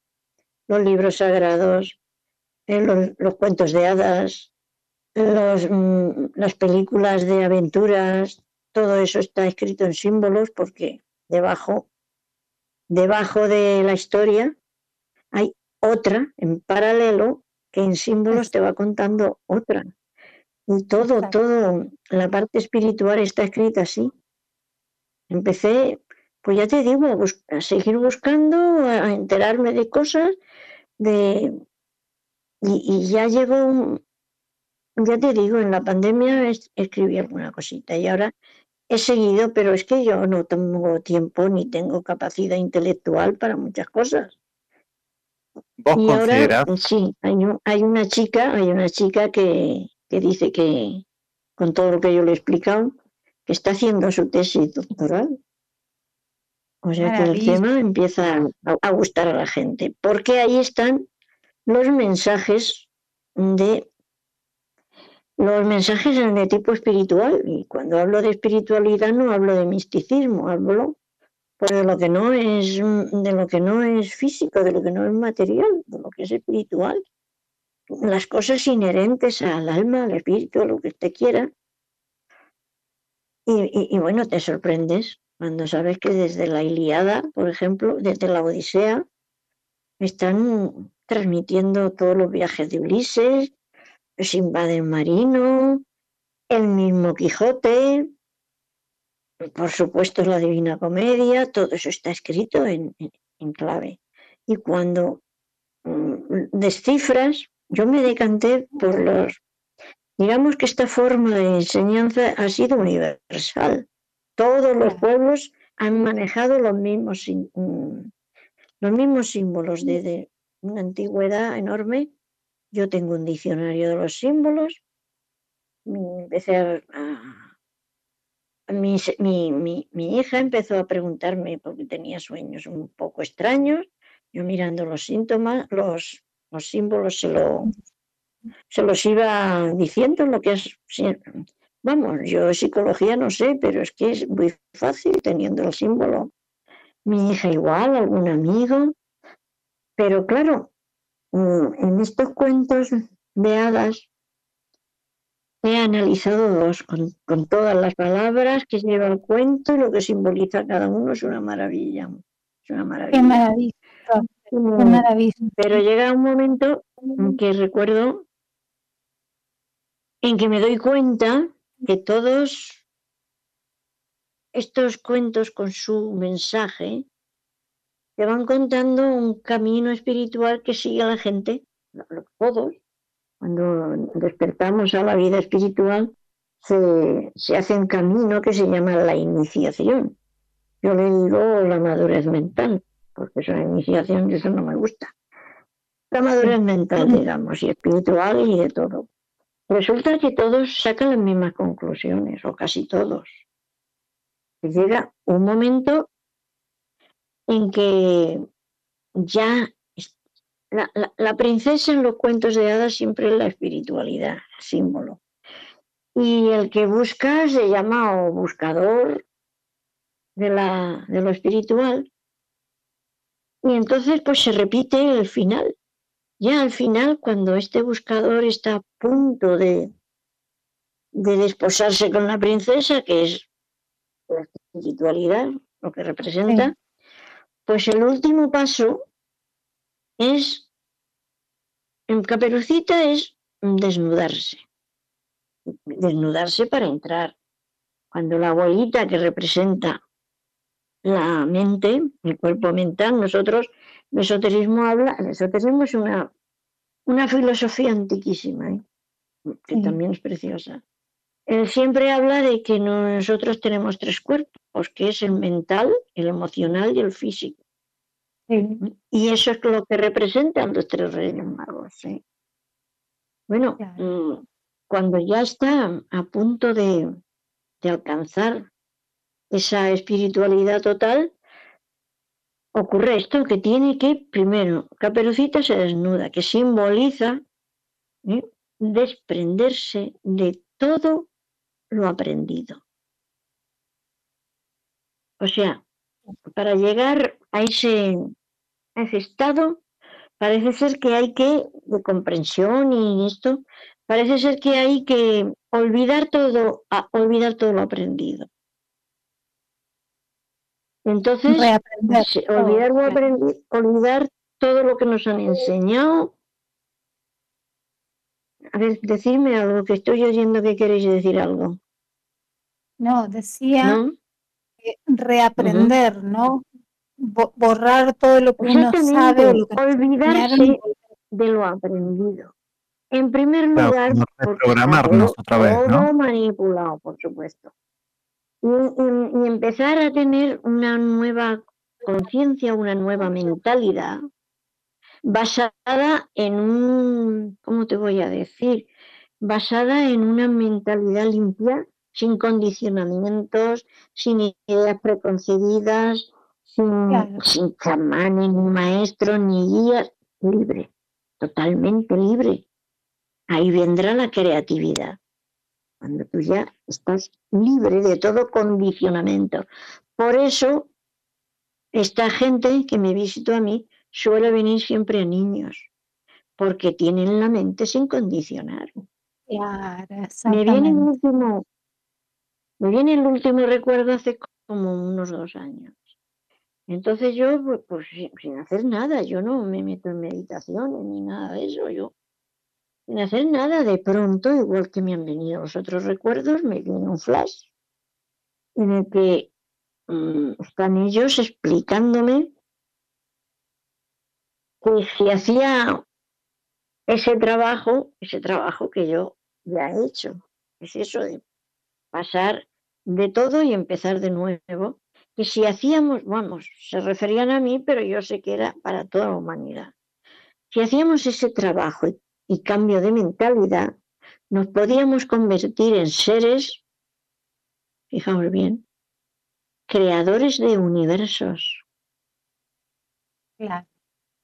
E: los libros sagrados, eh, los, los cuentos de hadas, los, mm, las películas de aventuras, todo eso está escrito en símbolos porque debajo, debajo de la historia hay otra en paralelo que en símbolos te va contando otra. Y todo, todo, la parte espiritual está escrita así. Empecé, pues ya te digo, a, bus- a seguir buscando, a, a enterarme de cosas, de y, y ya llegó, un- ya te digo, en la pandemia es- escribí alguna cosita y ahora he seguido, pero es que yo no tengo tiempo ni tengo capacidad intelectual para muchas cosas.
D: ¿Vos
E: Y ahora
D: considerás,
E: sí, hay, un- hay una chica, hay una chica que, que dice que, con todo lo que yo le he explicado, que está haciendo su tesis doctoral. O sea que el tema empieza a, a gustar a la gente, porque ahí están los mensajes de los mensajes de tipo espiritual. Y cuando hablo de espiritualidad no hablo de misticismo, hablo pues, de lo que no es de lo que no es físico, de lo que no es material, de lo que es espiritual. Las cosas inherentes al alma, al espíritu, a lo que usted quiera. Y, y- y bueno, te sorprendes cuando sabes que desde la Iliada, por ejemplo, desde la Odisea, están transmitiendo todos los viajes de Ulises, Sinbad el marino, el mismo Quijote, por supuesto la Divina Comedia, todo eso está escrito en, en- en clave. Y cuando mm, descifras, yo me decanté por los, digamos que esta forma de enseñanza ha sido universal. Todos los pueblos han manejado los mismos, mm, los mismos símbolos desde una antigüedad enorme. Yo tengo un diccionario de los símbolos. mi, hija empezó a preguntarme porque tenía sueños un poco extraños. Yo mirando los síntomas, los, los símbolos se, lo, se los iba diciendo lo que es. Vamos, yo psicología no sé, pero es que es muy fácil teniendo el símbolo. Mi hija igual, algún amigo. Pero claro, en estos cuentos de hadas he analizado dos, con, con todas las palabras que lleva el cuento y lo que simboliza cada uno es una maravilla. Es una
C: Qué
E: maravilla.
C: maravilla, qué maravilla.
E: Pero llega un momento en que recuerdo en que me doy cuenta que todos estos cuentos con su mensaje te van contando un camino espiritual que sigue la gente, todos. Cuando despertamos a la vida espiritual, se, se hace un camino que se llama la iniciación. Yo le digo la madurez mental, porque es una iniciación eso no me gusta. La madurez mental, digamos, y espiritual y de todo. Resulta que todos sacan las mismas conclusiones, o casi todos. Llega un momento en que ya la- la princesa en los cuentos de hadas siempre es la espiritualidad, símbolo. Y el que busca se llama o buscador de, la, de lo espiritual. Y entonces pues se repite el final. Ya al final, cuando este buscador está a punto de, de desposarse con la princesa, que es la espiritualidad, lo que representa, pues el último paso es, en Caperucita es desnudarse. Desnudarse para entrar. Cuando la abuelita que representa la mente, el cuerpo mental, nosotros, el esoterismo habla, el esoterismo es una, una filosofía antiquísima, ¿eh? que
C: Sí.
E: también es preciosa. Él siempre habla de que nosotros tenemos tres cuerpos, que es el mental, el emocional y el físico.
C: Sí.
E: Y eso es lo que representan los tres reyes magos. ¿sí? Bueno,
C: Claro.
E: mm, cuando ya está a punto de, de alcanzar esa espiritualidad total, ocurre esto, que tiene que, primero, Caperucita se desnuda, que simboliza ¿eh? desprenderse de todo lo aprendido. O sea, para llegar a ese, ese estado, parece ser que hay que, de comprensión y esto, parece ser que hay que olvidar todo, a- olvidar todo lo aprendido. Entonces, olvidar, lo
C: claro.
E: aprendi- olvidar todo lo que nos han enseñado. A ver, decirme algo, que estoy oyendo que queréis decir algo,
C: No, decía reaprender, ¿no? Bo- borrar todo lo que uno sabe o lo que
E: olvidarse
C: y
E: de lo aprendido. En primer lugar,
D: reprogramarnos otra vez, ¿no?
E: todo manipulado, por supuesto. Y, y- y empezar a tener una nueva conciencia, una nueva mentalidad basada en un, ¿cómo te voy a decir? Basada en una mentalidad limpia, sin condicionamientos, sin ideas preconcebidas, sin,
C: Claro.
E: sin chamanes, ni maestros, ni guías, libre, totalmente libre. Ahí vendrá la creatividad. Cuando tú ya estás libre de todo condicionamiento. Por eso, esta gente que me visitó a mí suele venir siempre a niños, porque tienen la mente sin condicionar.
C: Claro,
E: Me viene el último, me viene el último recuerdo hace como unos dos años. Entonces yo, pues, sin, sin hacer nada, yo no me meto en meditaciones ni nada de eso, yo sin hacer nada, de pronto, igual que me han venido los otros recuerdos, me viene un flash en el que mm, están ellos explicándome que si hacía ese trabajo, ese trabajo que yo ya he hecho, es eso de pasar de todo y empezar de nuevo, que si hacíamos, vamos, se referían a mí, pero yo sé que era para toda la humanidad. Si hacíamos ese trabajo y, y cambio de mentalidad, nos podíamos convertir en seres, fijaos bien, creadores de universos,
C: Claro.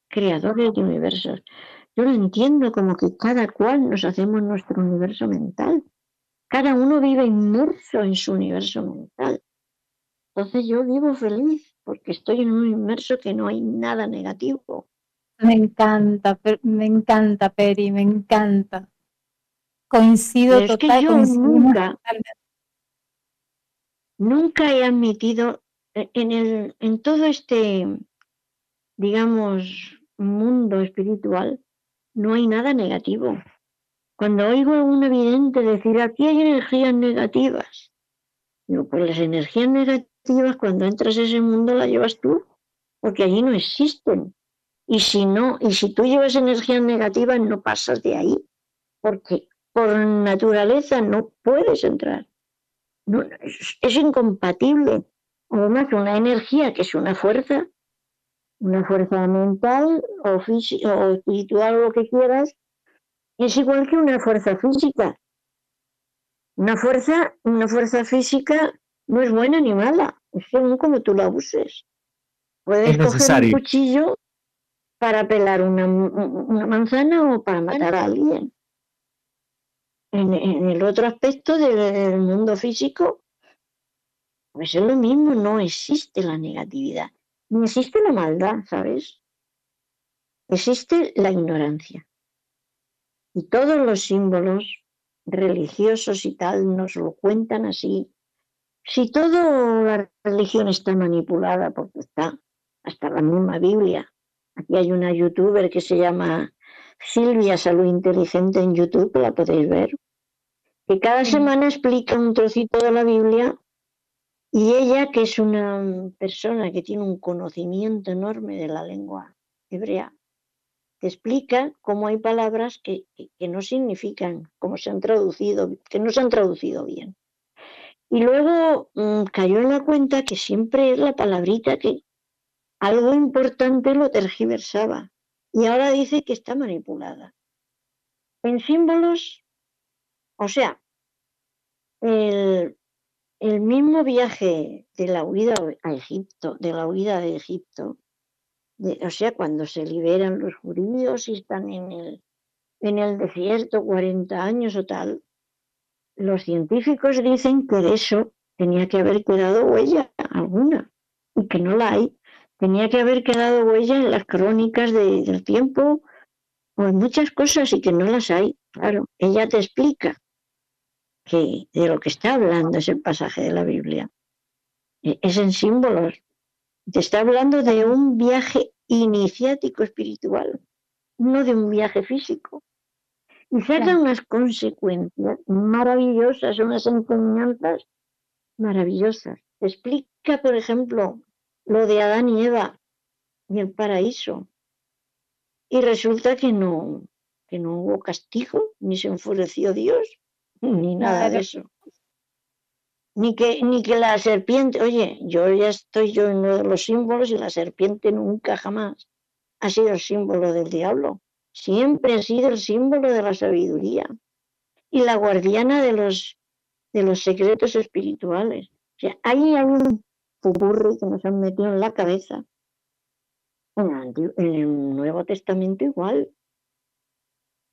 E: creadores de universos. Yo lo entiendo como que cada cual nos hacemos nuestro universo mental. Cada uno vive inmerso en su universo mental. Entonces yo vivo feliz porque estoy en un inmerso que no hay nada negativo.
C: Me encanta, me encanta, Peri, me encanta. Coincido
E: que
C: total,
E: yo nunca,
C: totalmente.
E: nunca he admitido eh, en el, en todo este, digamos, mundo espiritual, no hay nada negativo. Cuando oigo a un evidente decir aquí hay energías negativas, digo, pues las energías negativas cuando entras a ese mundo las llevas tú, porque allí no existen. Y si no, y si tú llevas energías negativas, no pasas de ahí, porque por naturaleza no puedes entrar. Es, es incompatible. Además, una energía que es una fuerza, una fuerza mental o física o espiritual lo que quieras, es igual que una fuerza física. Una fuerza, una fuerza física no es buena ni mala, es según como tú la uses. Puedes
D: Es
E: coger un cuchillo para pelar una, una manzana o para matar a alguien. En, en el otro aspecto del, del mundo físico, pues es lo mismo, no existe la negatividad, ni existe la maldad, ¿sabes? Existe la ignorancia. Y todos los símbolos religiosos y tal nos lo cuentan así. Si toda la religión está manipulada, porque está hasta la misma Biblia. Aquí hay una youtuber que se llama Silvia Salud Inteligente en YouTube, la podéis ver, que cada semana explica un trocito de la Biblia y ella, que es una persona que tiene un conocimiento enorme de la lengua hebrea, te explica cómo hay palabras que, que- que no significan, cómo se han traducido, que no se han traducido bien. Y luego mm, cayó en la cuenta que siempre es la palabrita que algo importante lo tergiversaba. Y ahora dice que está manipulada. En símbolos, o sea, el, el mismo viaje de la huida a Egipto, de la huida de Egipto, o sea, cuando se liberan los judíos y están en el, en el desierto 40 años o tal, los científicos dicen que de eso tenía que haber quedado huella alguna y que no la hay. Tenía que haber quedado huella en las crónicas de- del tiempo o en muchas cosas y que no las hay. Claro, ella te explica que de lo que está hablando ese pasaje de la Biblia e- es en símbolos. Te está hablando de un viaje iniciático espiritual, no de un viaje físico. Y saca unas consecuencias maravillosas, unas enseñanzas maravillosas. Explica, por ejemplo, lo de Adán y Eva y el paraíso. Y resulta que no, que no hubo castigo, ni se enfureció Dios, ni nada de eso. Ni que, ni que la serpiente, oye, yo ya estoy yo en uno de los símbolos y la serpiente nunca jamás ha sido el símbolo del diablo. Siempre ha sido el símbolo de la sabiduría y la guardiana de los, de los secretos espirituales. O sea, ahí hay un pupurri que nos han metido en la cabeza. En el, Nuevo Testamento igual,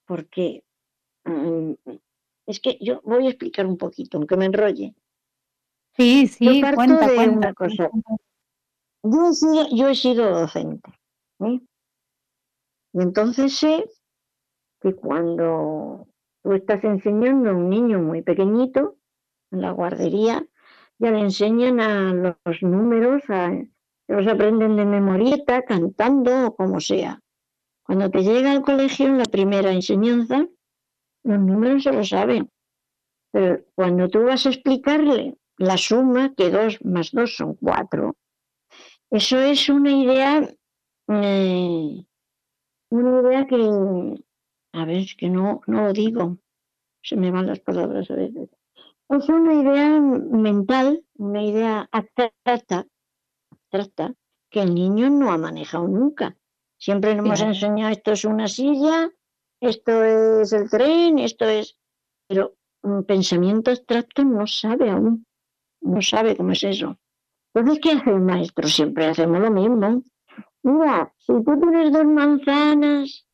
E: porque mm, es que yo voy a explicar un poquito, aunque me enrolle.
C: Sí,
E: Yo
C: sí,
E: parto
C: cuenta,
E: de
C: cuenta.
E: una cosa. Yo he sido, yo he sido docente. ¿eh? Y entonces sé que cuando tú estás enseñando a un niño muy pequeñito, en la guardería, ya le enseñan a los números, a, los aprenden de memorieta, cantando o como sea. Cuando te llega al colegio, en la primera enseñanza, los números se lo saben. Pero cuando tú vas a explicarle la suma, que dos más dos son cuatro, eso es una idea, eh, una idea que, a ver, es que no, no lo digo, se me van las palabras a veces. Es una idea mental, una idea abstracta, abstracta que el niño no ha manejado nunca. Siempre nos hemos enseñado esto es una silla, esto es el tren, esto es... Pero un pensamiento abstracto no sabe aún, no sabe cómo es eso. Entonces, ¿qué hace el maestro? Siempre hacemos lo mismo. Mira, si tú tienes dos manzanas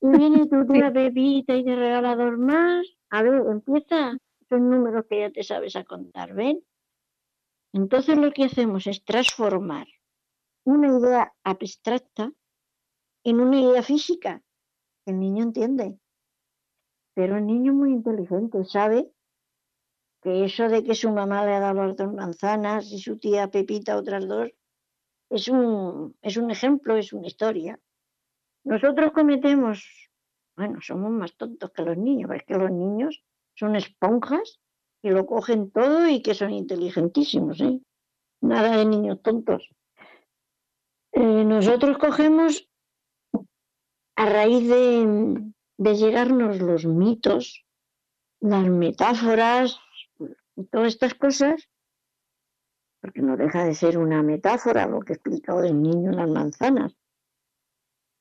E: y viene tu tía Pepita y te regala dos más, a ver, empieza esos números que ya te sabes a contar, ¿ven? Entonces lo que hacemos es transformar una idea abstracta en una idea física que el niño entiende. Pero el niño es muy inteligente, sabe que eso de que su mamá le ha dado las dos manzanas y su tía Pepita otras dos es un, es un ejemplo, es una historia. Nosotros cometemos, bueno, somos más tontos que los niños, pero es que los niños son esponjas que lo cogen todo y que son inteligentísimos, ¿eh? Nada de niños tontos. Eh, nosotros cogemos a raíz de, de llegarnos los mitos, las metáforas y todas estas cosas, porque no deja de ser una metáfora lo que he explicado del niño en las manzanas.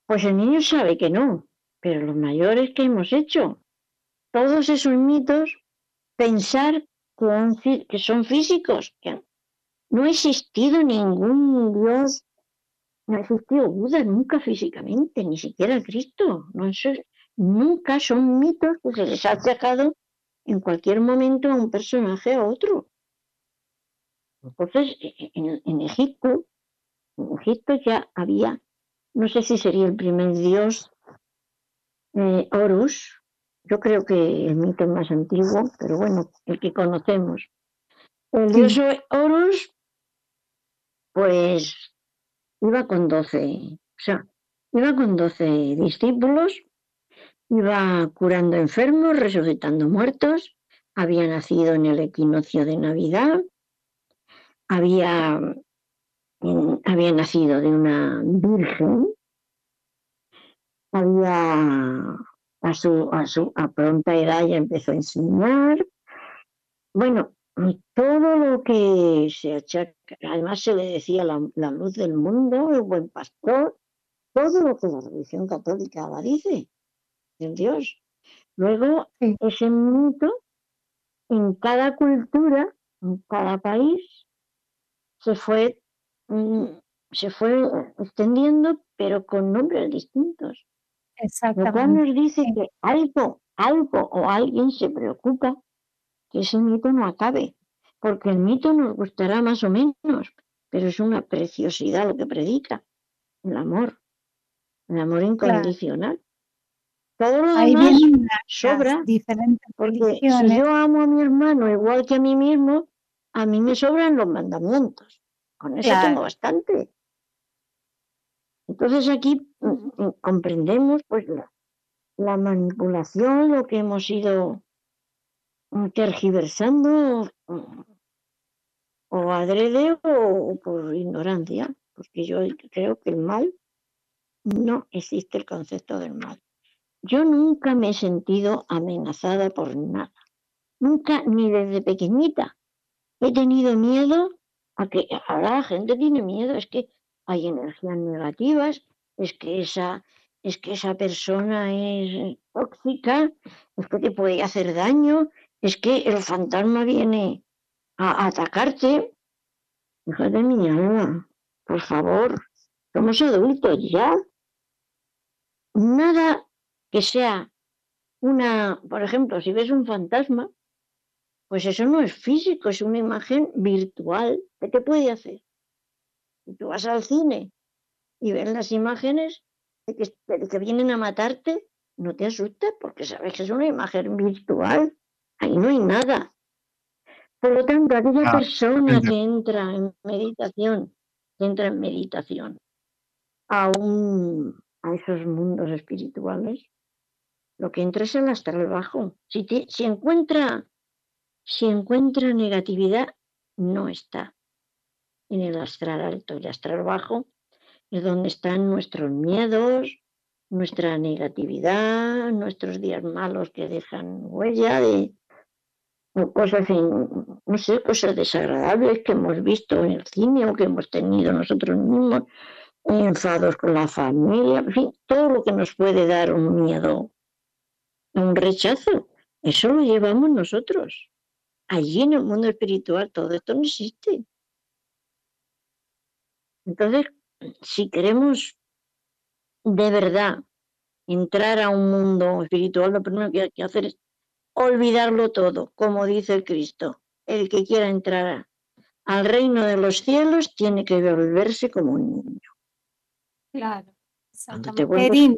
E: Pues el niño sabe que no, pero los mayores que hemos hecho, todos esos mitos, pensar que, son físicos, que no ha existido ningún Dios, no ha existido Buda nunca físicamente, ni siquiera Cristo, no nunca son mitos que se les ha achacado en cualquier momento a un personaje a otro. Entonces, e- e- en, en Egipto, en Egipto ya había, no sé si sería el primer dios, eh, Horus, yo creo que el mito es más antiguo, pero bueno, el que conocemos. El
C: Sí.
E: dios Horus, pues iba con 12, o sea, iba con 12 discípulos, iba curando enfermos, resucitando muertos, había nacido en el equinoccio de Navidad, había, mm, había nacido de una virgen, había a su, a su a pronta edad ya empezó a enseñar. Bueno, todo lo que se achaca, además se le decía la, la luz del mundo, el buen pastor, todo lo que la religión católica la dice, en Dios. Luego, ese mito, en cada cultura, en cada país, se fue, mm, se fue extendiendo, pero con nombres distintos. Lo cual
C: Exactamente.
E: nos dice
C: sí.
E: que algo, algo o alguien se preocupa que ese mito no acabe, porque el mito nos gustará más o menos, pero es una preciosidad lo que predica, el amor, el amor
C: Claro.
E: incondicional. Todo lo
C: Ahí
E: demás sobra,
C: diferentes
E: porque si yo amo a mi hermano igual que a mí mismo, a mí me sobran los mandamientos. Con eso tengo bastante. Entonces aquí mm, mm, comprendemos pues la, la manipulación, lo que hemos ido mm, tergiversando o adrede o, o por ignorancia, porque yo creo que el mal no existe el concepto del mal. Yo nunca me he sentido amenazada por nada, nunca ni desde pequeñita he tenido miedo a que ahora la gente tiene miedo, es que hay energías negativas, es que esa es que esa persona es tóxica, es que te puede hacer daño, es que el fantasma viene a, atacarte. Hija de mi alma, por favor, somos adultos ya. Nada que sea una, por ejemplo, si ves un fantasma, pues eso no es físico, es una imagen virtual. ¿Qué te puede hacer? Si tú vas al cine y ves las imágenes de que, de que vienen a matarte, no te asustes porque sabes que es una imagen virtual. Ahí no hay nada. Por lo tanto, aquella
D: Ah,
E: persona que entra en meditación entra en meditación a, un, a esos mundos espirituales, lo que entra es el astral bajo. Si, si encuentra si encuentra negatividad, no está en el astral alto. El astral bajo es donde están nuestros miedos, nuestra negatividad, nuestros días malos que dejan huella de o cosas, in- no sé, cosas desagradables que hemos visto en el cine o que hemos tenido nosotros mismos, enfados con la familia, en fin, todo lo que nos puede dar un miedo, un rechazo, eso lo llevamos nosotros. Allí en el mundo espiritual todo esto no existe. Entonces, si queremos de verdad entrar a un mundo espiritual, lo primero que hay que hacer es olvidarlo todo, como dice el Cristo. El que quiera entrar al reino de los cielos tiene que volverse como un niño.
C: Claro.
E: Cuando te
C: Exactamente.
E: vuelves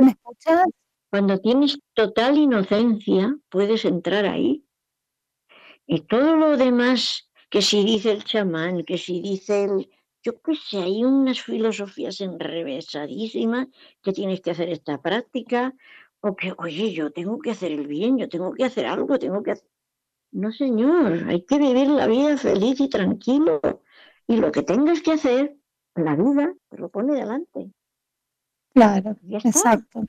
C: ¿me
E: cuando tienes total inocencia, puedes entrar ahí. Y todo lo demás, que si dice el chamán, que si dice el... Yo qué sé, hay unas filosofías enrevesadísimas que tienes que hacer esta práctica, o que, oye, yo tengo que hacer el bien, yo tengo que hacer algo, tengo que hacer... No, señor, hay que vivir la vida feliz y tranquilo. Y lo que tengas que hacer, la vida te lo pone delante.
C: Claro, exacto.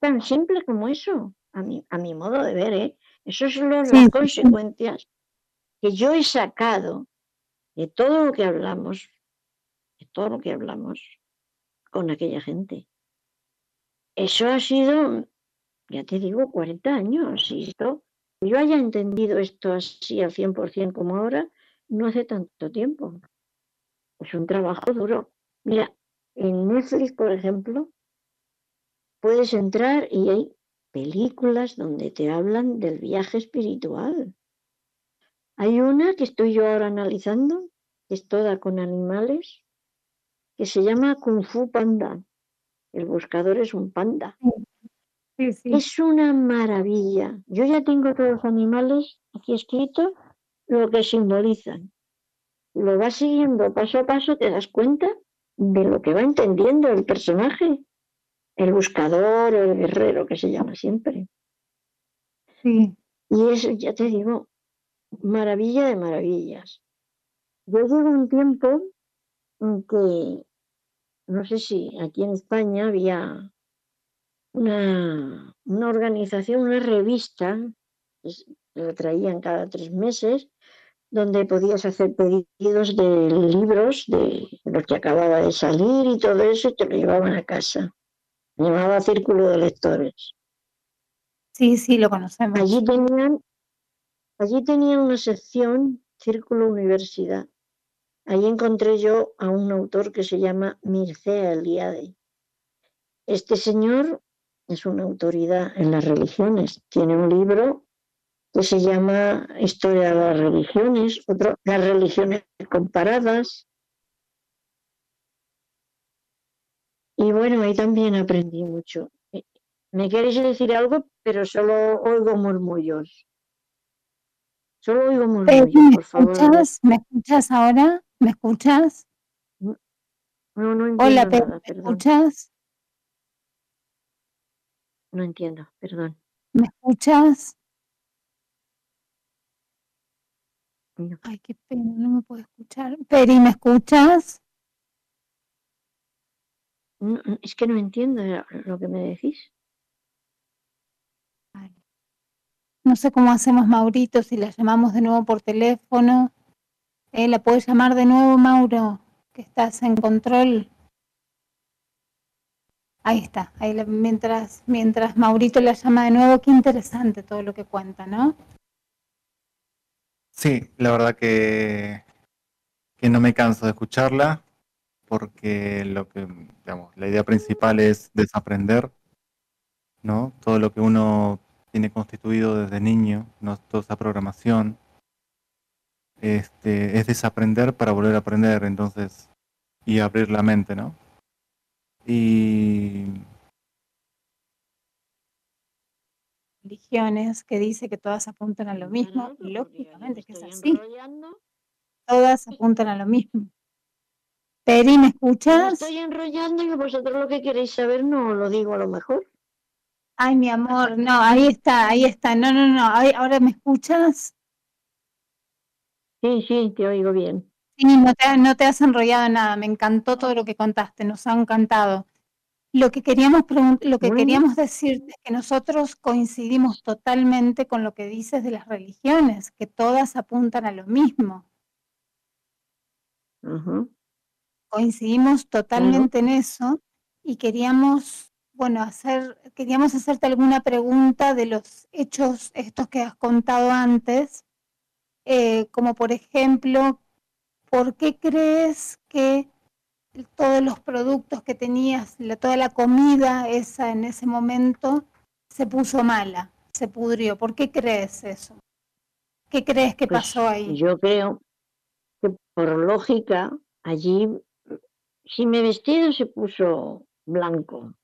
E: Tan simple como eso, a mi, a mi modo de ver, ¿eh? Esas son las
C: Sí,
E: consecuencias que yo he sacado de todo lo que hablamos, de todo lo que hablamos con aquella gente. Eso ha sido, ya te digo, 40 años. Y esto, yo haya entendido esto así al 100% como ahora, no hace tanto tiempo. Es un trabajo duro. Mira, en Netflix, por ejemplo, puedes entrar y hay películas donde te hablan del viaje espiritual. Hay una que estoy yo ahora analizando, que es toda con animales, que se llama Kung Fu Panda. El buscador es un panda.
C: Sí, sí.
E: Es una maravilla. Yo ya tengo todos los animales aquí escrito lo que simbolizan. Lo vas siguiendo paso a paso, te das cuenta de lo que va entendiendo el personaje, el buscador o el guerrero que se llama siempre.
C: Sí.
E: Y es, ya te digo, maravilla de maravillas. Yo llevo un tiempo en que, no sé si aquí en España había una, una organización, una revista, lo traían cada tres meses, donde podías hacer pedidos de libros de los que acababa de salir y todo eso, y te lo llevaban a casa. Llamaba Círculo de Lectores.
C: Sí, sí, lo conocemos.
E: Allí tenían, allí tenían una sección Círculo Universidad. Allí encontré yo a un autor que se llama Mircea Eliade. Este señor es una autoridad en las religiones. Tiene un libro que se llama Historia de las religiones, otro Las religiones comparadas. Y bueno, ahí también aprendí mucho. Eh, Me queréis decir algo, pero solo oigo murmullos. Solo oigo
C: Eri,
E: murmullos,
C: ¿me
E: por favor.
C: escuchas? ¿Me escuchas ahora? ¿Me escuchas?
E: No, no
C: Hola,
E: entiendo
C: Peri,
E: nada,
C: ¿me
E: perdón.
C: escuchas?
E: No entiendo, perdón.
C: ¿Me escuchas?
E: No.
C: Ay, qué pena, no me puedo escuchar. Peri, ¿me escuchas?
E: No, no, es que no entiendo lo- que me decís.
C: No sé cómo hacemos, Maurito, si la llamamos de nuevo por teléfono. Eh, ¿La puedes llamar de nuevo, Mauro? Que estás en control. Ahí está, ahí la- mientras, mientras Maurito la llama de nuevo, qué interesante todo lo que cuenta, ¿no?
D: Sí, la verdad que, que no me canso de escucharla porque lo que, digamos, la idea principal es desaprender, ¿no? Todo lo que uno tiene constituido desde niño, ¿no? Toda esa programación, este, es desaprender para volver a aprender, entonces, y abrir la mente, ¿no? Y
C: Religiones que dice que todas apuntan a lo mismo,
E: yo me
C: lógicamente que es así,
E: enrollando.
C: todas apuntan a lo mismo. Peri, ¿me
E: Me
C: escuchas?
E: estoy enrollando y vosotros lo que queréis saber no lo digo a lo mejor.
C: Ay, mi amor, no, ahí está, ahí está. No, no, no, ahora me escuchas.
E: Sí, sí, te oigo bien.
C: Sí, no te, no te has enrollado nada, me encantó todo lo que contaste, nos ha encantado. Lo que queríamos lo que
E: Bueno.
C: queríamos decirte es que nosotros coincidimos totalmente con lo que dices de las religiones, que todas apuntan a lo mismo.
E: Ujú.
C: Coincidimos totalmente en eso y queríamos, bueno, hacer, queríamos hacerte alguna pregunta de los hechos estos que has contado antes, eh, como por ejemplo, ¿por qué crees que todos los productos que tenías, la- toda la comida esa en ese momento se puso mala, se pudrió? ¿Por qué crees eso? ¿Qué crees que
E: Pues,
C: pasó ahí?
E: Yo creo que por lógica, allí, si mi vestido se puso blanco,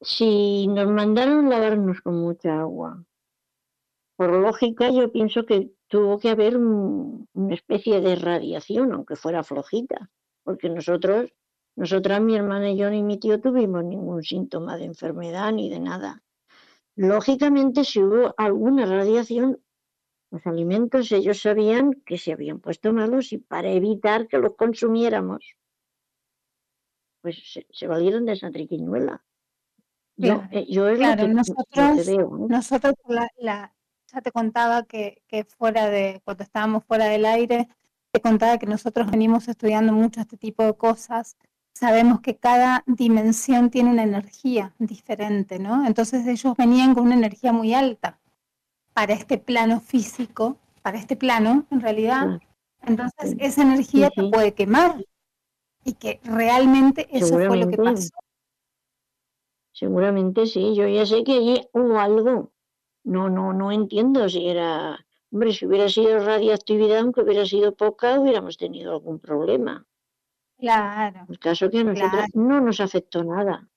E: si nos mandaron lavarnos con mucha agua, por lógica yo pienso que tuvo que haber un- una especie de radiación, aunque fuera flojita, porque nosotros, nosotras, mi hermana y yo ni mi tío tuvimos ningún síntoma de enfermedad ni de nada. Lógicamente, si hubo alguna radiación, los alimentos ellos sabían que se habían puesto malos y para evitar que los consumiéramos, pues se, se valieron de esa triquiñuela. Yo,
C: Claro,
E: eh, yo es
C: claro,
E: lo, que, lo que
C: nosotros-
E: veo. ¿no?
C: Nosotros, la, la- ya te contaba que, que fuera de, cuando estábamos fuera del aire, te contaba que nosotros venimos estudiando mucho este tipo de cosas. Sabemos que cada dimensión tiene una energía diferente, ¿no? Entonces ellos venían con una energía muy alta para este plano físico, para este plano, en realidad. Entonces esa energía
E: Sí,
C: te puede quemar y que realmente eso fue lo que pasó.
E: Seguramente sí, yo ya sé que allí hubo algo. No, no, no entiendo si era, hombre, si hubiera sido radiactividad, aunque hubiera sido poca, hubiéramos tenido algún problema.
C: Claro.
E: El caso que a nosotros no nos afectó nada.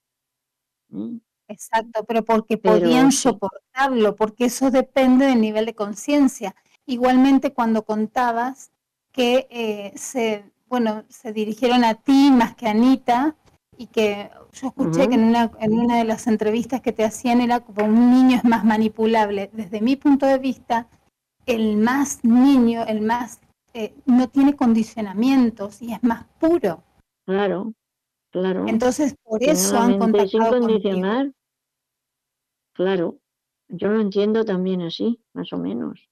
E: ¿Mm?
C: Exacto, pero porque
E: Pero
C: podían soportarlo, porque eso depende del nivel de conciencia. Igualmente cuando contabas que eh, se, bueno, se dirigieron a ti más que a Anita y que yo escuché que en una, en una de las entrevistas que te hacían era como un niño es más manipulable. Desde mi punto de vista, el más niño, el más, eh, no tiene condicionamientos y es más puro.
E: Claro, claro.
C: Entonces, por eso han
E: sin
C: contactado contigo.
E: condicionar. Claro, yo lo entiendo también así, más o menos.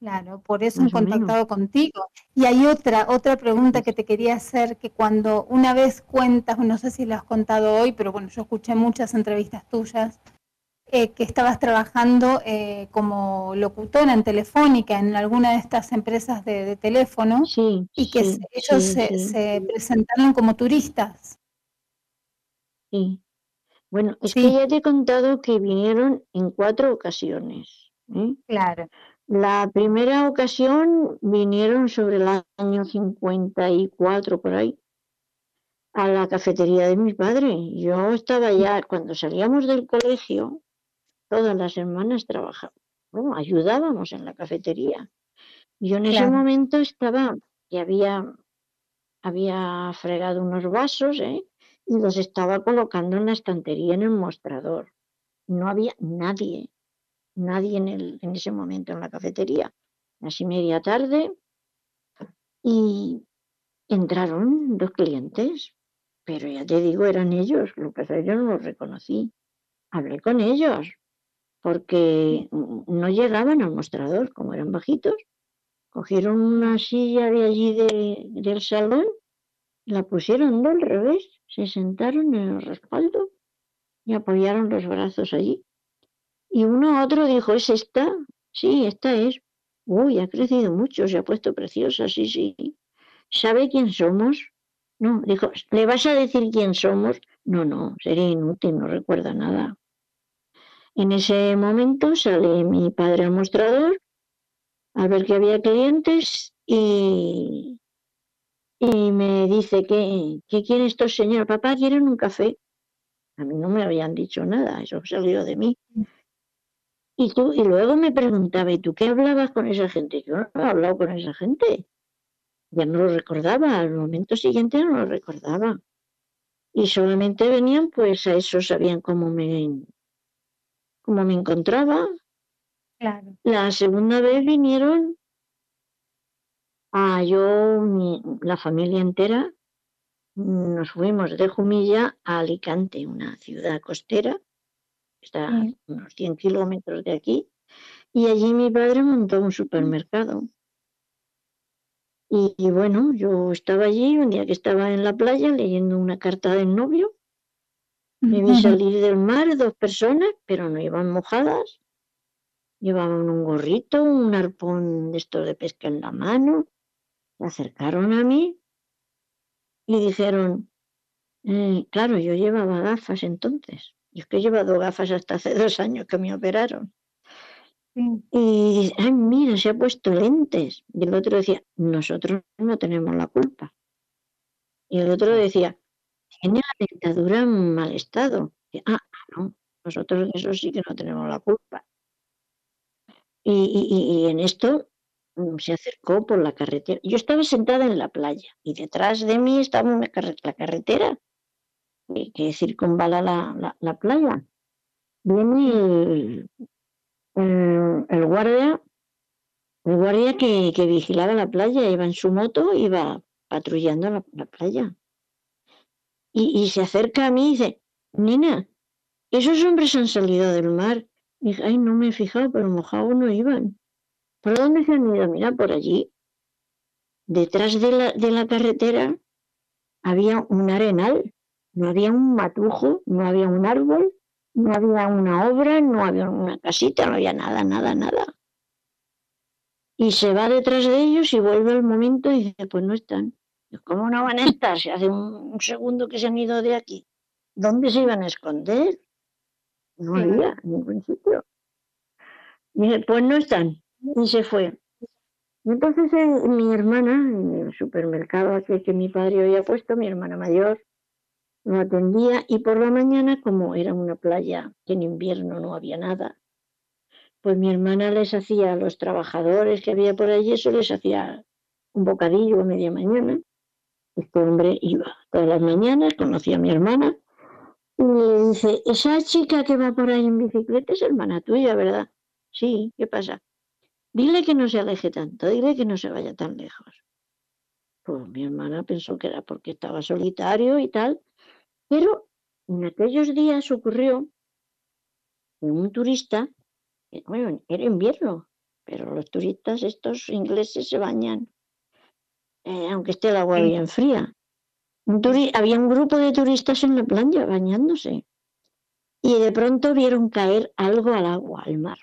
C: Claro, por eso han
E: menos.
C: contactado contigo. Y hay otra, otra pregunta que te quería hacer, que cuando una vez cuentas, no sé si lo has contado hoy, pero bueno, yo escuché muchas entrevistas tuyas, eh, que estabas trabajando eh, como locutora en Telefónica, en alguna de estas empresas de, de teléfono,
E: Sí,
C: y que
E: sí,
C: ellos
E: sí,
C: se, se presentaron como turistas.
E: sí. Bueno, es que ya te he contado que vinieron en cuatro ocasiones. ¿eh?
C: Claro.
E: La primera ocasión vinieron sobre el año 54 por ahí a la cafetería de mi padre. Yo estaba ya, cuando salíamos del colegio, todas las hermanas trabajábamos, bueno, ayudábamos en la cafetería. Yo en ese momento estaba, y había, había fregado unos vasos, ¿eh? y los estaba colocando en la estantería en el mostrador. No había nadie, nadie en, el, en ese momento en la cafetería. Así media tarde y entraron dos clientes, pero ya te digo, eran ellos, lo que yo no los reconocí. Hablé con ellos porque no llegaban al mostrador, como eran bajitos. Cogieron una silla de allí de- del salón, la pusieron del revés, se sentaron en el respaldo y apoyaron los brazos allí. Y uno a otro dijo, ¿es esta? Sí, esta es. Uy, ha crecido mucho, se ha puesto preciosa, sí, sí. ¿Sabe quién somos? No, dijo, ¿le vas a decir quién somos? No, no, sería inútil, no recuerda nada. En ese momento sale mi padre al mostrador a ver que había clientes y, y me dice que, ¿qué quieren estos señores? Papá, ¿quieren un café? A mí no me habían dicho nada, eso salió de mí. Y, tú, y luego me preguntaba, ¿y tú qué hablabas con esa gente? Yo no he hablado con esa gente. ya no lo recordaba, al momento siguiente no lo recordaba. Y solamente venían, pues a eso sabían cómo me, cómo me encontraba.
C: Claro.
E: La segunda vez vinieron a yo, mi- la familia entera, nos fuimos de Jumilla a Alicante, una ciudad costera, está a unos 100 kilómetros de aquí, y allí mi padre montó un supermercado. Y, y bueno, yo estaba allí un día que estaba en la playa leyendo una carta del novio, me vi salir del mar dos personas, pero no iban mojadas, llevaban un gorrito, un arpón de estos de pesca en la mano, se acercaron a mí y dijeron, eh, claro, yo llevaba gafas entonces. Yo es que he llevado gafas hasta hace dos años que me operaron. Y ay, mira, se ha puesto lentes. Y el otro decía, nosotros no tenemos la culpa. Y el otro decía, tiene la dentadura en mal estado. Y, ah, no, nosotros de eso sí que no tenemos la culpa. Y, y- en esto mm, se acercó por la carretera. Yo estaba sentada en la playa y detrás de mí estaba una carre- la carretera que, que circunvala la, la- la playa. Viene el, guardia, el guardia que, que vigilaba la playa, iba en su moto, iba patrullando la, la playa. Y, y se acerca a mí y dice, Nina, esos hombres han salido del mar. Y dije, ay, no me he fijado, pero mojados no iban. ¿Por dónde se han ido? Mira, por allí. Detrás de la, de la carretera había un arenal, no había un matujo, no había un árbol, no había una obra, no había una casita, no había nada, nada, nada. Y se va detrás de ellos y vuelve al momento y dice, pues no están. ¿Cómo no van a estar? Si hace un, un segundo que se han ido de aquí. ¿Dónde se iban a esconder? No había ningún sitio. Dice, pues no están. Y se fue. Y entonces eh, mi hermana, en el supermercado aquel que mi padre había puesto, mi hermana mayor, lo atendía y por la mañana, como era una playa que en invierno no había nada, pues mi hermana les hacía a los trabajadores que había por allí, eso les hacía un bocadillo a media mañana. Este hombre iba todas las mañanas, conocía a mi hermana y le dice, esa chica que va por ahí en bicicleta es hermana tuya, ¿verdad? Sí, ¿qué pasa? Dile que no se aleje tanto, dile que no se vaya tan lejos. Pues mi hermana pensó que era porque estaba solitario y tal, pero en aquellos días ocurrió que un turista, bueno, era invierno, pero los turistas estos ingleses se bañan, eh, aunque esté el agua bien fría. Un había un grupo de turistas en la playa bañándose y de pronto vieron caer algo al agua, al mar.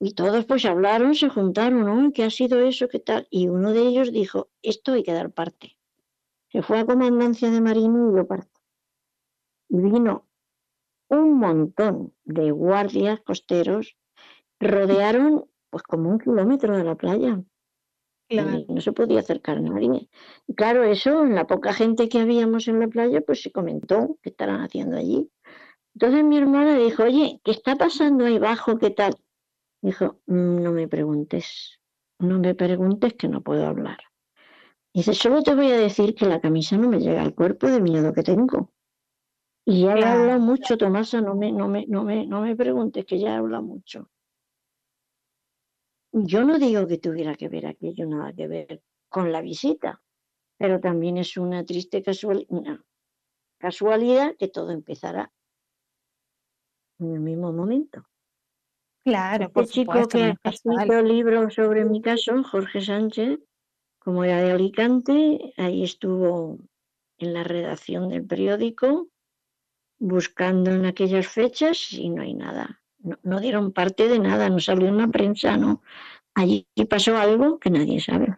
E: Y todos pues hablaron, se juntaron, ¿no? ¿Qué ha sido eso? ¿Qué tal? Y uno de ellos dijo, esto hay que dar parte. Se fue a comandancia de marino y dio parte. Y vino un montón de guardias costeros, rodearon pues como un kilómetro de la playa.
C: Claro.
E: Y no se podía acercar nadie. Y claro, eso, en la poca gente que habíamos en la playa, pues se comentó qué estarán haciendo allí. Entonces mi hermana dijo, oye, ¿qué está pasando ahí abajo? ¿Qué tal? Dijo, "Mm, no me preguntes, no me preguntes que no puedo hablar. Dice, solo te voy a decir que la camisa no me llega al cuerpo de miedo que tengo. Y ya he
C: Claro.
E: hablado mucho, Tomasa, no me, no me, no me, no me preguntes que ya he hablado mucho. Yo no digo que tuviera que ver aquello, nada que ver con la visita, pero también es una triste casual- una casualidad que todo empezará en el mismo momento.
C: Claro,
E: Este
C: por
E: chico
C: supuesto,
E: que ha escrito el libro sobre mi caso, Jorge Sánchez, como era de Alicante, ahí estuvo en la redacción del periódico buscando en aquellas fechas y no hay nada. No, no dieron parte de nada, no salió en la prensa, no. Allí pasó algo que nadie sabe.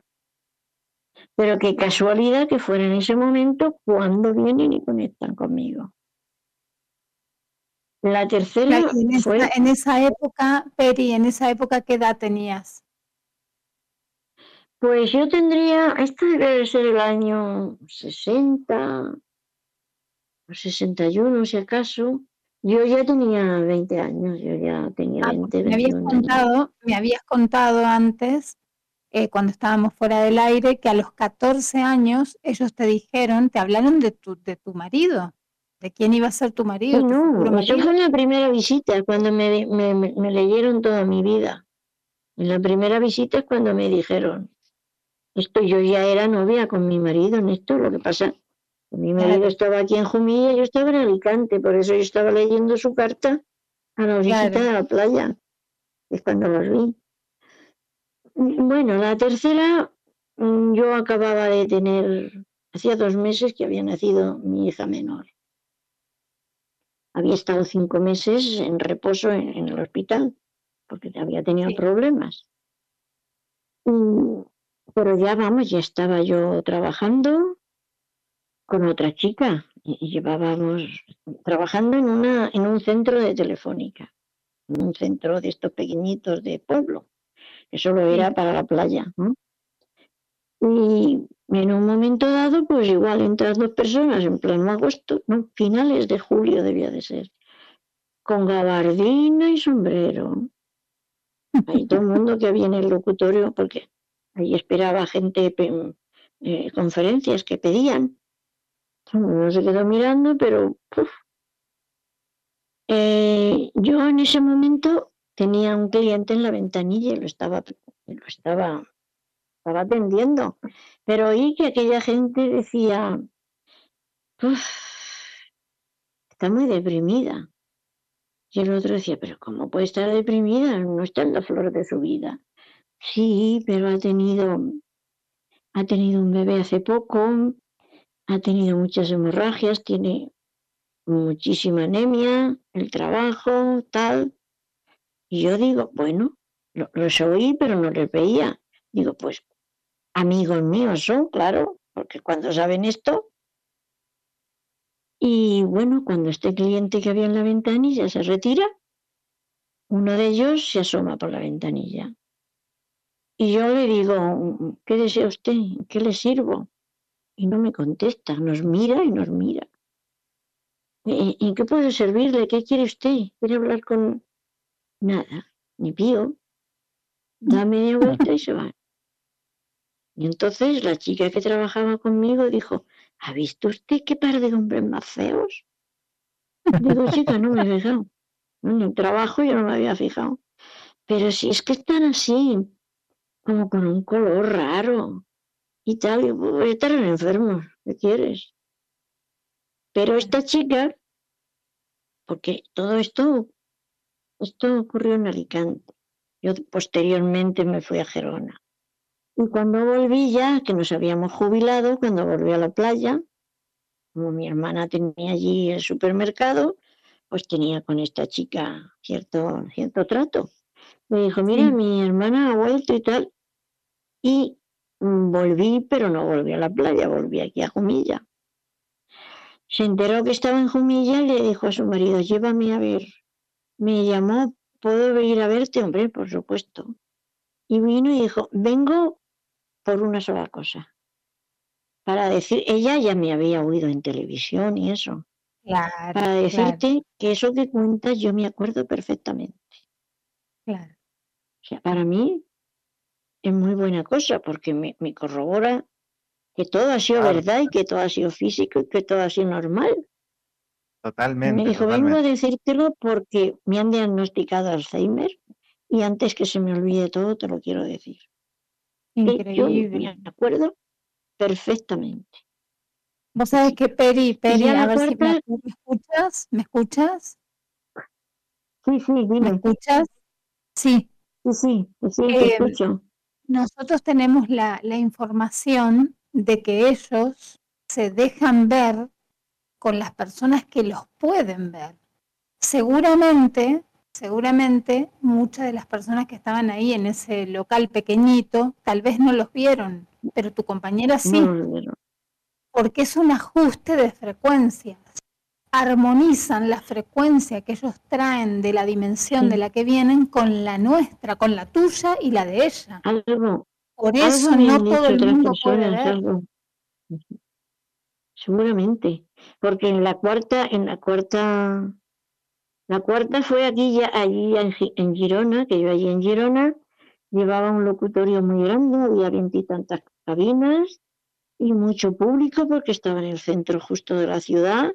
E: Pero qué casualidad que fuera en ese momento cuando vienen y conectan conmigo. La tercera
C: Claro,
E: fue
C: en esa época, Peri, en esa época, ¿qué edad tenías?
E: Pues yo tendría, esto debe ser el año 60 o 61 si acaso. Yo ya tenía 20 años, yo ya tenía
C: Ah,
E: 20,
C: porque me habías
E: 21 años.
C: contado, me habías contado antes eh, cuando estábamos fuera del aire, que a los 14 años ellos te dijeron, te hablaron de tu, de tu marido, de quién iba a ser tu marido.
E: Sí,
C: tu
E: no, eso
C: marido.
E: fue en la primera visita, cuando me, me, me- me leyeron toda mi vida. En la primera visita es cuando me dijeron, esto yo ya era novia con mi marido en esto, lo que pasa, mi marido
C: Claro.
E: estaba aquí en Jumilla, yo estaba en Alicante, por eso yo estaba leyendo su carta a la visita
C: Claro.
E: de la playa, es cuando los vi. Mm, Bueno, la tercera, mm, yo acababa de tener, hacía dos meses que había nacido mi hija menor. Había estado cinco meses en reposo en, en el hospital, porque había tenido
C: Sí.
E: problemas. Pero ya vamos, ya estaba yo trabajando con otra chica y, llevábamos trabajando en una en un centro de telefónica, en un centro de estos pequeñitos de pueblo, que solo era para la playa. ¿no? Y en un momento dado, pues igual entran dos personas en pleno agosto, no, finales de julio debía de ser, con gabardina y sombrero. Ahí todo el mundo que había en el locutorio, porque ahí esperaba gente, eh, conferencias que pedían. Mundo se quedó mirando, pero. Eh, yo en ese momento tenía un cliente en la ventanilla y lo estaba, lo estaba, estaba atendiendo, pero oí que aquella gente decía, "Uf, está muy deprimida. Y el otro decía, pero ¿cómo puede estar deprimida? No está en la flor de su vida. Sí, pero ha tenido, ha tenido un bebé hace poco, ha tenido muchas hemorragias, tiene muchísima anemia, el trabajo, tal. Y yo digo, bueno, lo- los oí, pero no les veía. Digo, pues amigos míos son, claro, porque cuando saben esto. Y bueno, cuando este cliente que había en la ventanilla se retira, uno de ellos se asoma por la ventanilla. Y yo le digo, ¿qué desea usted? ¿En ¿Qué le sirvo? Y no me contesta, nos mira y nos mira. "¿En- ¿En qué puedo servirle? ¿Qué quiere usted? ¿Quiere hablar con...? Nada, ni pío. Da media vuelta y se va. Y entonces la chica que trabajaba conmigo dijo, ¿ha visto usted qué par de hombres más feos? Digo, chica, no me he fijado. En el trabajo yo no me había fijado. Pero si es que están así, como con un color raro y tal, y estar enfermos, ¿qué quieres? Pero esta chica, porque todo esto, esto ocurrió en Alicante. Yo posteriormente me fui a Gerona. Y cuando volví ya, que nos habíamos jubilado, cuando volví a la playa, como mi hermana tenía allí el supermercado, pues tenía con esta chica cierto, cierto trato. Me dijo, mira,
C: Sí.
E: mi hermana ha vuelto y tal. Y volví, pero no volví a la playa, volví aquí a Jumilla. Se enteró que estaba en Jumilla y le dijo a su marido, llévame a ver. Me llamó, ¿puedo venir a verte? Hombre, por supuesto. Y vino y dijo, vengo por una sola cosa. Para decir, ella ya me había oído en televisión y eso.
C: Claro,
E: Para
C: claro,
E: decirte que eso que cuentas yo me acuerdo perfectamente.
C: claro.
E: O sea, para mí es muy buena cosa porque me, me corrobora que todo ha sido
D: Claro.
E: verdad y que todo ha sido físico y que todo ha sido normal.
D: Totalmente.
E: me dijo, vengo a decírtelo porque me han diagnosticado Alzheimer y antes que se me olvide todo te lo quiero decir. Que yo
C: Increíble.
E: me acuerdo perfectamente.
C: Vos sabés que Peri, Peri, a
E: la
C: ver si me, me escuchas, ¿me escuchas?
E: Sí, sí,
C: ¿Me
E: dime.
C: escuchas? Sí.
E: Sí, sí, sí, sí, te
C: Eh,
E: escucho.
C: Nosotros tenemos la, la información de que ellos se dejan ver con las personas que los pueden ver. Seguramente, seguramente muchas de las personas que estaban ahí en ese local pequeñito tal vez no los vieron, pero tu compañera sí,
E: No,
C: porque es un ajuste de frecuencias. Armonizan la frecuencia que ellos traen de la dimensión
E: Sí.
C: de la que vienen con la nuestra, con la tuya y la de ella.
E: algo,
C: Por eso
E: algo
C: no todo el mundo puede ver.
E: algo. Seguramente, porque en la cuarta, en la cuarta, la cuarta fue aquí ya, allí en, en Girona, que yo allí en Girona, llevaba un locutorio muy grande, había veintitantas cabinas y mucho público porque estaba en el centro justo de la ciudad.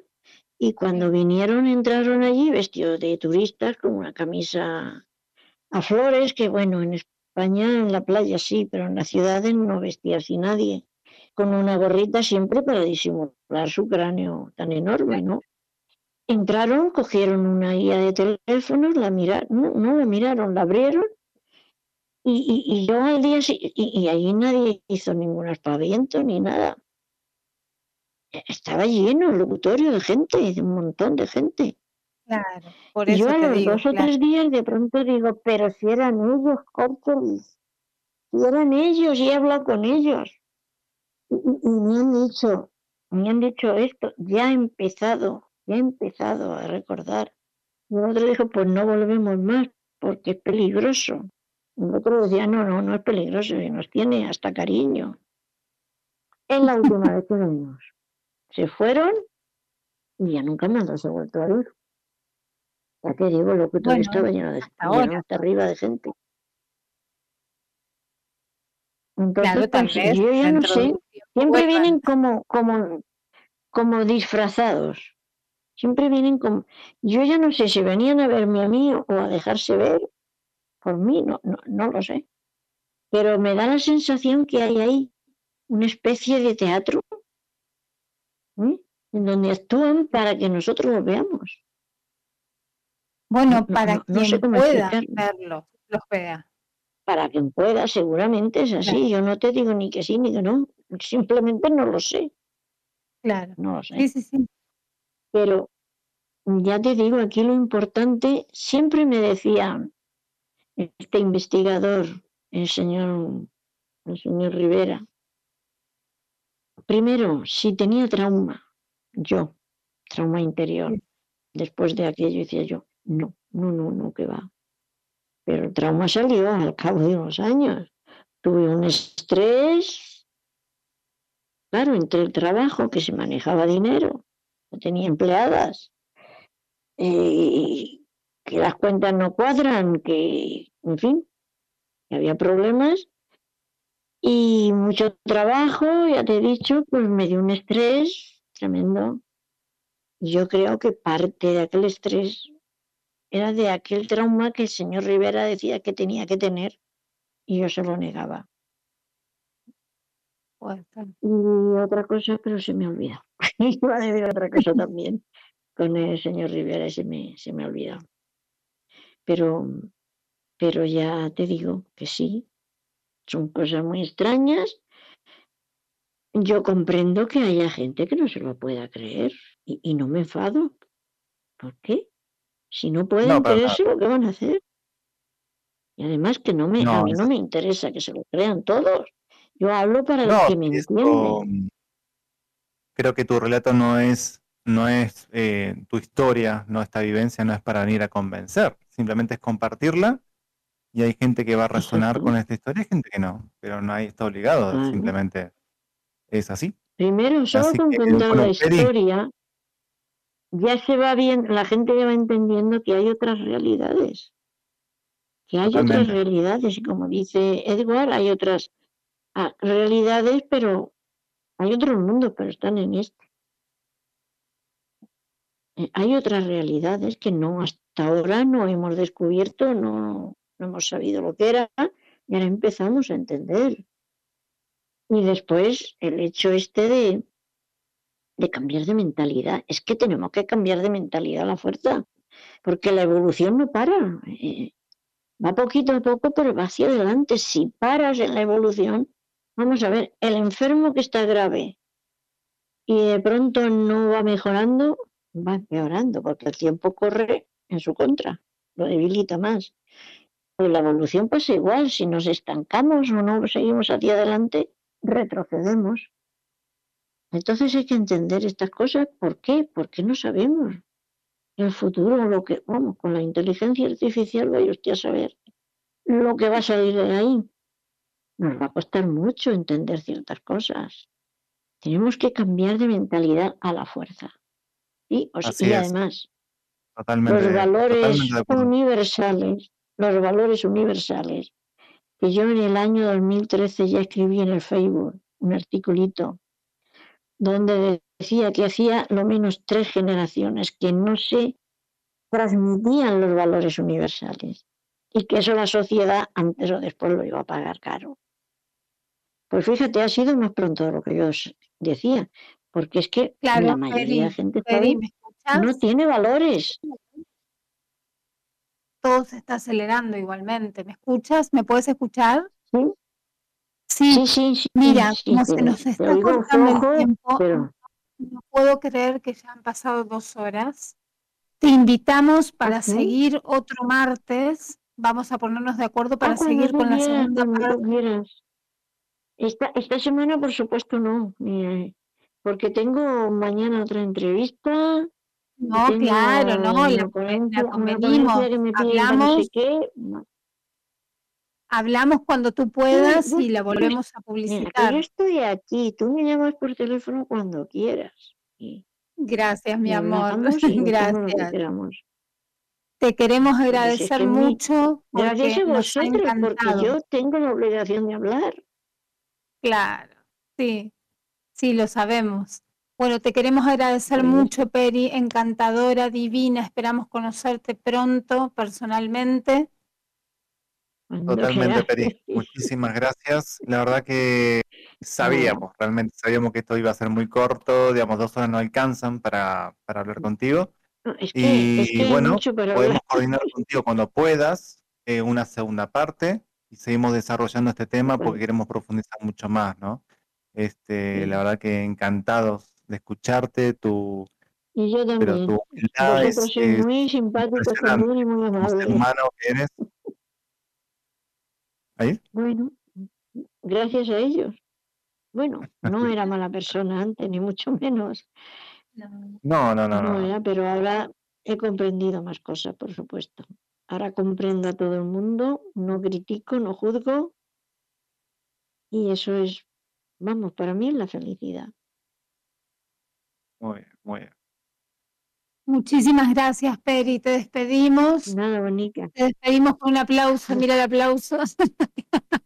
E: Y cuando vinieron, entraron allí vestidos de turistas con una camisa a flores, que bueno, en España en la playa sí, pero en las ciudades no vestía así nadie, con una gorrita siempre para disimular su cráneo tan enorme, ¿no? Entraron, cogieron una guía de teléfonos, la miraron, no, no la miraron, la abrieron y, y, yo al día y, y ahí nadie hizo ningún aspaviento ni nada. Estaba lleno el locutorio de gente, de un montón de gente.
C: Claro, por
E: Y yo a los
C: digo,
E: dos o tres días de pronto digo, pero si eran ellos, córteles, si eran ellos, y he hablado con ellos. Y, me han dicho, me han dicho esto, ya ha empezado, ya ha empezado a recordar. Y el otro dijo, pues no volvemos más, porque es peligroso. Y el otro decía, no, no, no es peligroso, y nos tiene hasta cariño. Es la última vez que venimos. Se fueron y ya nunca más los he vuelto a ver. Ya te digo, el locutorio
C: Bueno,
E: estaba lleno de
C: hasta
E: lleno
C: ahora.
E: hasta arriba de gente.
C: Claro,
E: Entonces,
C: tal
E: pues,
C: vez
E: yo ya no sé, siempre vienen como, como, como disfrazados. Siempre vienen como, yo ya no sé si venían a verme a mí o a dejarse ver por mí, no, no, no lo sé. Pero me da la sensación que hay ahí una especie de teatro ¿eh? en donde actúan para que nosotros los veamos.
C: Bueno,
E: No,
C: para
E: no- no sé
C: quien pueda verlos, los vea.
E: Para quien pueda, seguramente es así. Yo no te digo ni que sí ni que no. Simplemente no lo sé.
C: Claro.
E: No lo sé.
C: Sí, sí, sí.
E: Pero ya te digo, aquí lo importante, siempre me decía este investigador, el señor, el señor Rivera, primero, si tenía trauma, yo, trauma interior, después de aquello decía yo, no, no, no, no, que va. Pero el trauma salió al cabo de unos años. Tuve un estrés, claro, entre el trabajo, que se manejaba dinero, no tenía empleadas, eh, que las cuentas no cuadran, que, en fin, que había problemas y mucho trabajo, ya te he dicho, pues me dio un estrés tremendo. Yo creo que parte de aquel estrés era de aquel trauma que el señor Rivera decía que tenía que tener y yo se lo negaba. Y otra cosa, pero se me olvida. Iba a decir otra cosa también con el señor Rivera y se me, se me olvidó. Pero, pero ya te digo que sí, son cosas muy extrañas. Yo comprendo que haya gente que no se lo pueda creer y, y no me enfado. ¿Por qué? Si no pueden
D: No, nada.
E: creérselo, ¿qué van a hacer? Y además que no me, a mí no me interesa que se lo crean todos. Yo hablo para los
D: No,
E: que me
D: esto,
E: entienden.
D: creo que tu relato no es, no es eh, tu historia, no esta vivencia, no es para venir a convencer, simplemente es compartirla y hay gente que va a resonar con esta historia y gente que no, pero nadie está obligado,
E: Claro.
D: simplemente es así.
E: Primero, solo
D: Así
E: con
D: que,
E: contar
D: bueno,
E: la historia, ya se va bien, la gente ya va entendiendo que hay otras realidades. Que hay otras realidades, y como dice Edward, hay otras ah, realidades, pero hay otros mundos, pero están en este. Eh, Hay otras realidades que no hasta ahora no hemos descubierto, no, no hemos sabido lo que era, y ahora empezamos a entender. Y después el hecho este de, de cambiar de mentalidad. Es que tenemos que cambiar de mentalidad la fuerza, porque la evolución no para. eh, va poquito a poco, pero va hacia adelante. Si paras en la evolución, vamos a ver, el enfermo que está grave y de pronto no va mejorando, va empeorando, porque el tiempo corre en su contra, lo debilita más. Pues la evolución pasa igual, si nos estancamos o no seguimos hacia adelante, retrocedemos. Entonces hay que entender estas cosas. ¿Por qué? Porque no sabemos. El futuro, lo que, vamos, con la inteligencia artificial vaya usted a saber lo que va a salir de ahí. Nos va a costar mucho entender ciertas cosas. Tenemos que cambiar de mentalidad a la fuerza. ¿sí? O sea,
D: Así
E: y además,
D: Totalmente,
E: los valores
D: totalmente
E: universales, los valores universales que yo en el año 2013 ya escribí en el Facebook un articulito donde decía que hacía lo menos tres generaciones que no se transmitían los valores universales y que eso la sociedad antes o después lo iba a pagar caro. Pues fíjate, ha sido más pronto de lo que yo os decía, porque es que
C: Claro,
E: la mayoría de gente no tiene valores.
C: Todo se está acelerando igualmente. ¿Me escuchas? ¿Me puedes escuchar?
E: ¿sí?
C: Sí,
E: Sí, sí, sí,
C: mira,
E: sí,
C: como se nos está cortando el tiempo,
E: pero
C: no puedo creer que ya han pasado dos horas. Te invitamos para seguir otro martes. Vamos a ponernos de acuerdo para
E: Ah,
C: seguir con la segunda parte.
E: Esta, esta semana, por supuesto, no, ni- porque tengo mañana otra entrevista,
C: No,
E: tengo
C: claro, no, la, la
E: no
C: Hablamos.
E: No.
C: hablamos cuando tú puedas y la volvemos a
E: mira, que yo
C: publicitar.
E: estoy aquí, tú me llamas por teléfono cuando quieras
C: Gracias, mi amor. Gracias. Te queremos
E: Porque si es
C: agradecer
E: que
C: mucho
E: gracias a vosotros, porque yo tengo la obligación de hablar.
C: Claro, sí, sí, lo sabemos. Bueno, te queremos agradecer mucho, Peri, encantadora, divina. Esperamos conocerte pronto, personalmente.
D: Totalmente, Peri. Muchísimas gracias. La verdad que sabíamos, realmente sabíamos que esto iba a ser muy corto, digamos, dos horas no alcanzan para, para hablar contigo.
E: No, es que, es
D: Y
E: que
D: bueno,
E: mucho para
D: podemos
E: hablar.
D: coordinar contigo cuando puedas eh, una segunda parte y seguimos desarrollando este tema porque
E: Bueno,
D: queremos profundizar mucho más, ¿no? Este, la verdad que encantados de escucharte, tu,
E: Y yo
D: pero tu humildad es,
E: muy
D: impresionante
E: también y muy
D: humano que eres. ¿Ahí?
E: Bueno, gracias a ellos. Bueno, no era mala persona antes, ni mucho menos.
C: No.
D: No, no, no,
E: No
D: no, no.
E: era, pero ahora he comprendido más cosas, por supuesto. Ahora comprendo a todo el mundo, no critico, no juzgo, y eso es, vamos, para mí es la felicidad.
D: Muy bien, muy bien.
C: Muchísimas gracias, Peri. Te despedimos.
E: Nada, Bonica.
C: Te despedimos con un aplauso. Mira el aplauso.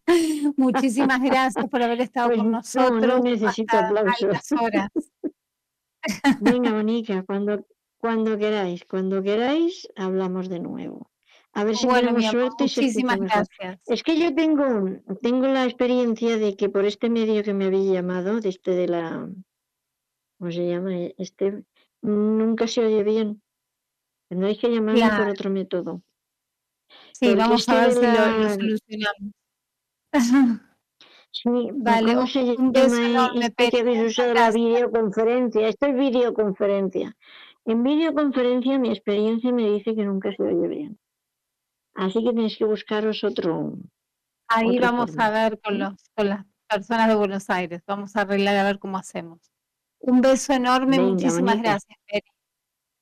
C: Muchísimas gracias por haber estado
E: Pues
C: con
E: no, no
C: nosotros
E: necesito aplausos.
C: horas.
E: Venga, Bonica, cuando, cuando queráis, cuando queráis, hablamos de nuevo. A ver si
C: Bueno,
E: tenemos suerte y
C: muchísimas gracias.
E: Es que yo tengo, un- tengo la experiencia de que por este medio que me habéis llamado, de este de la, ¿cómo se llama? E- Este, nunca se oye bien. Tendréis que llamarme por otro método.
C: sí,
E: Porque
C: vamos
E: este
C: a ver si lo, solucionamos.
E: sí,
C: Vale,
E: ¿cómo se llama
C: enorme,
E: este que habéis usado la videoconferencia? Esto es videoconferencia. En videoconferencia mi experiencia me dice que nunca se oye bien. Así que tenéis que buscaros otro,
C: Ahí vamos a ver con
E: ¿sí?
C: los, con las personas de Buenos Aires. Vamos a arreglar a ver cómo hacemos. Un beso enorme,
E: Venga,
C: muchísimas
E: bonita.
C: gracias, Peri.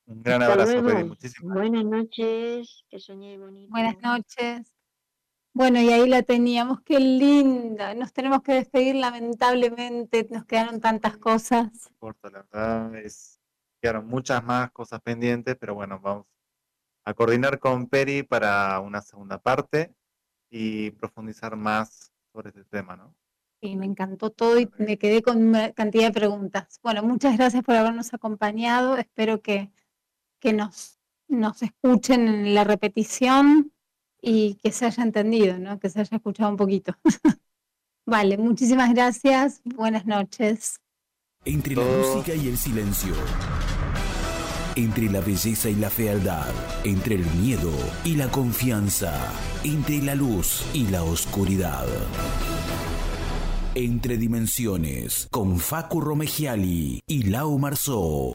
D: Un gran
E: Hasta
D: abrazo, Peri. Muchísimas
E: Buenas noches. Que
C: Buenas
E: bonito.
C: noches. Bueno, y ahí la teníamos. Qué linda. Nos tenemos que despedir lamentablemente. Nos quedaron tantas cosas.
D: No importa, la verdad es quedaron muchas más cosas pendientes, pero bueno, vamos a coordinar con Peri para una segunda parte y profundizar más sobre este tema, ¿no?
C: Y me encantó todo y me quedé con una cantidad de preguntas. Bueno, muchas gracias por habernos acompañado. Espero que, que nos, nos escuchen en la repetición y que se haya entendido, ¿no? Que se haya escuchado un poquito. vale, muchísimas gracias. Buenas noches.
A: Entre la música y el silencio. Entre la belleza y la fealdad. Entre el miedo y la confianza. Entre la luz y la oscuridad. Entre dimensiones. Con Facu Romegiali y Lau Marzó.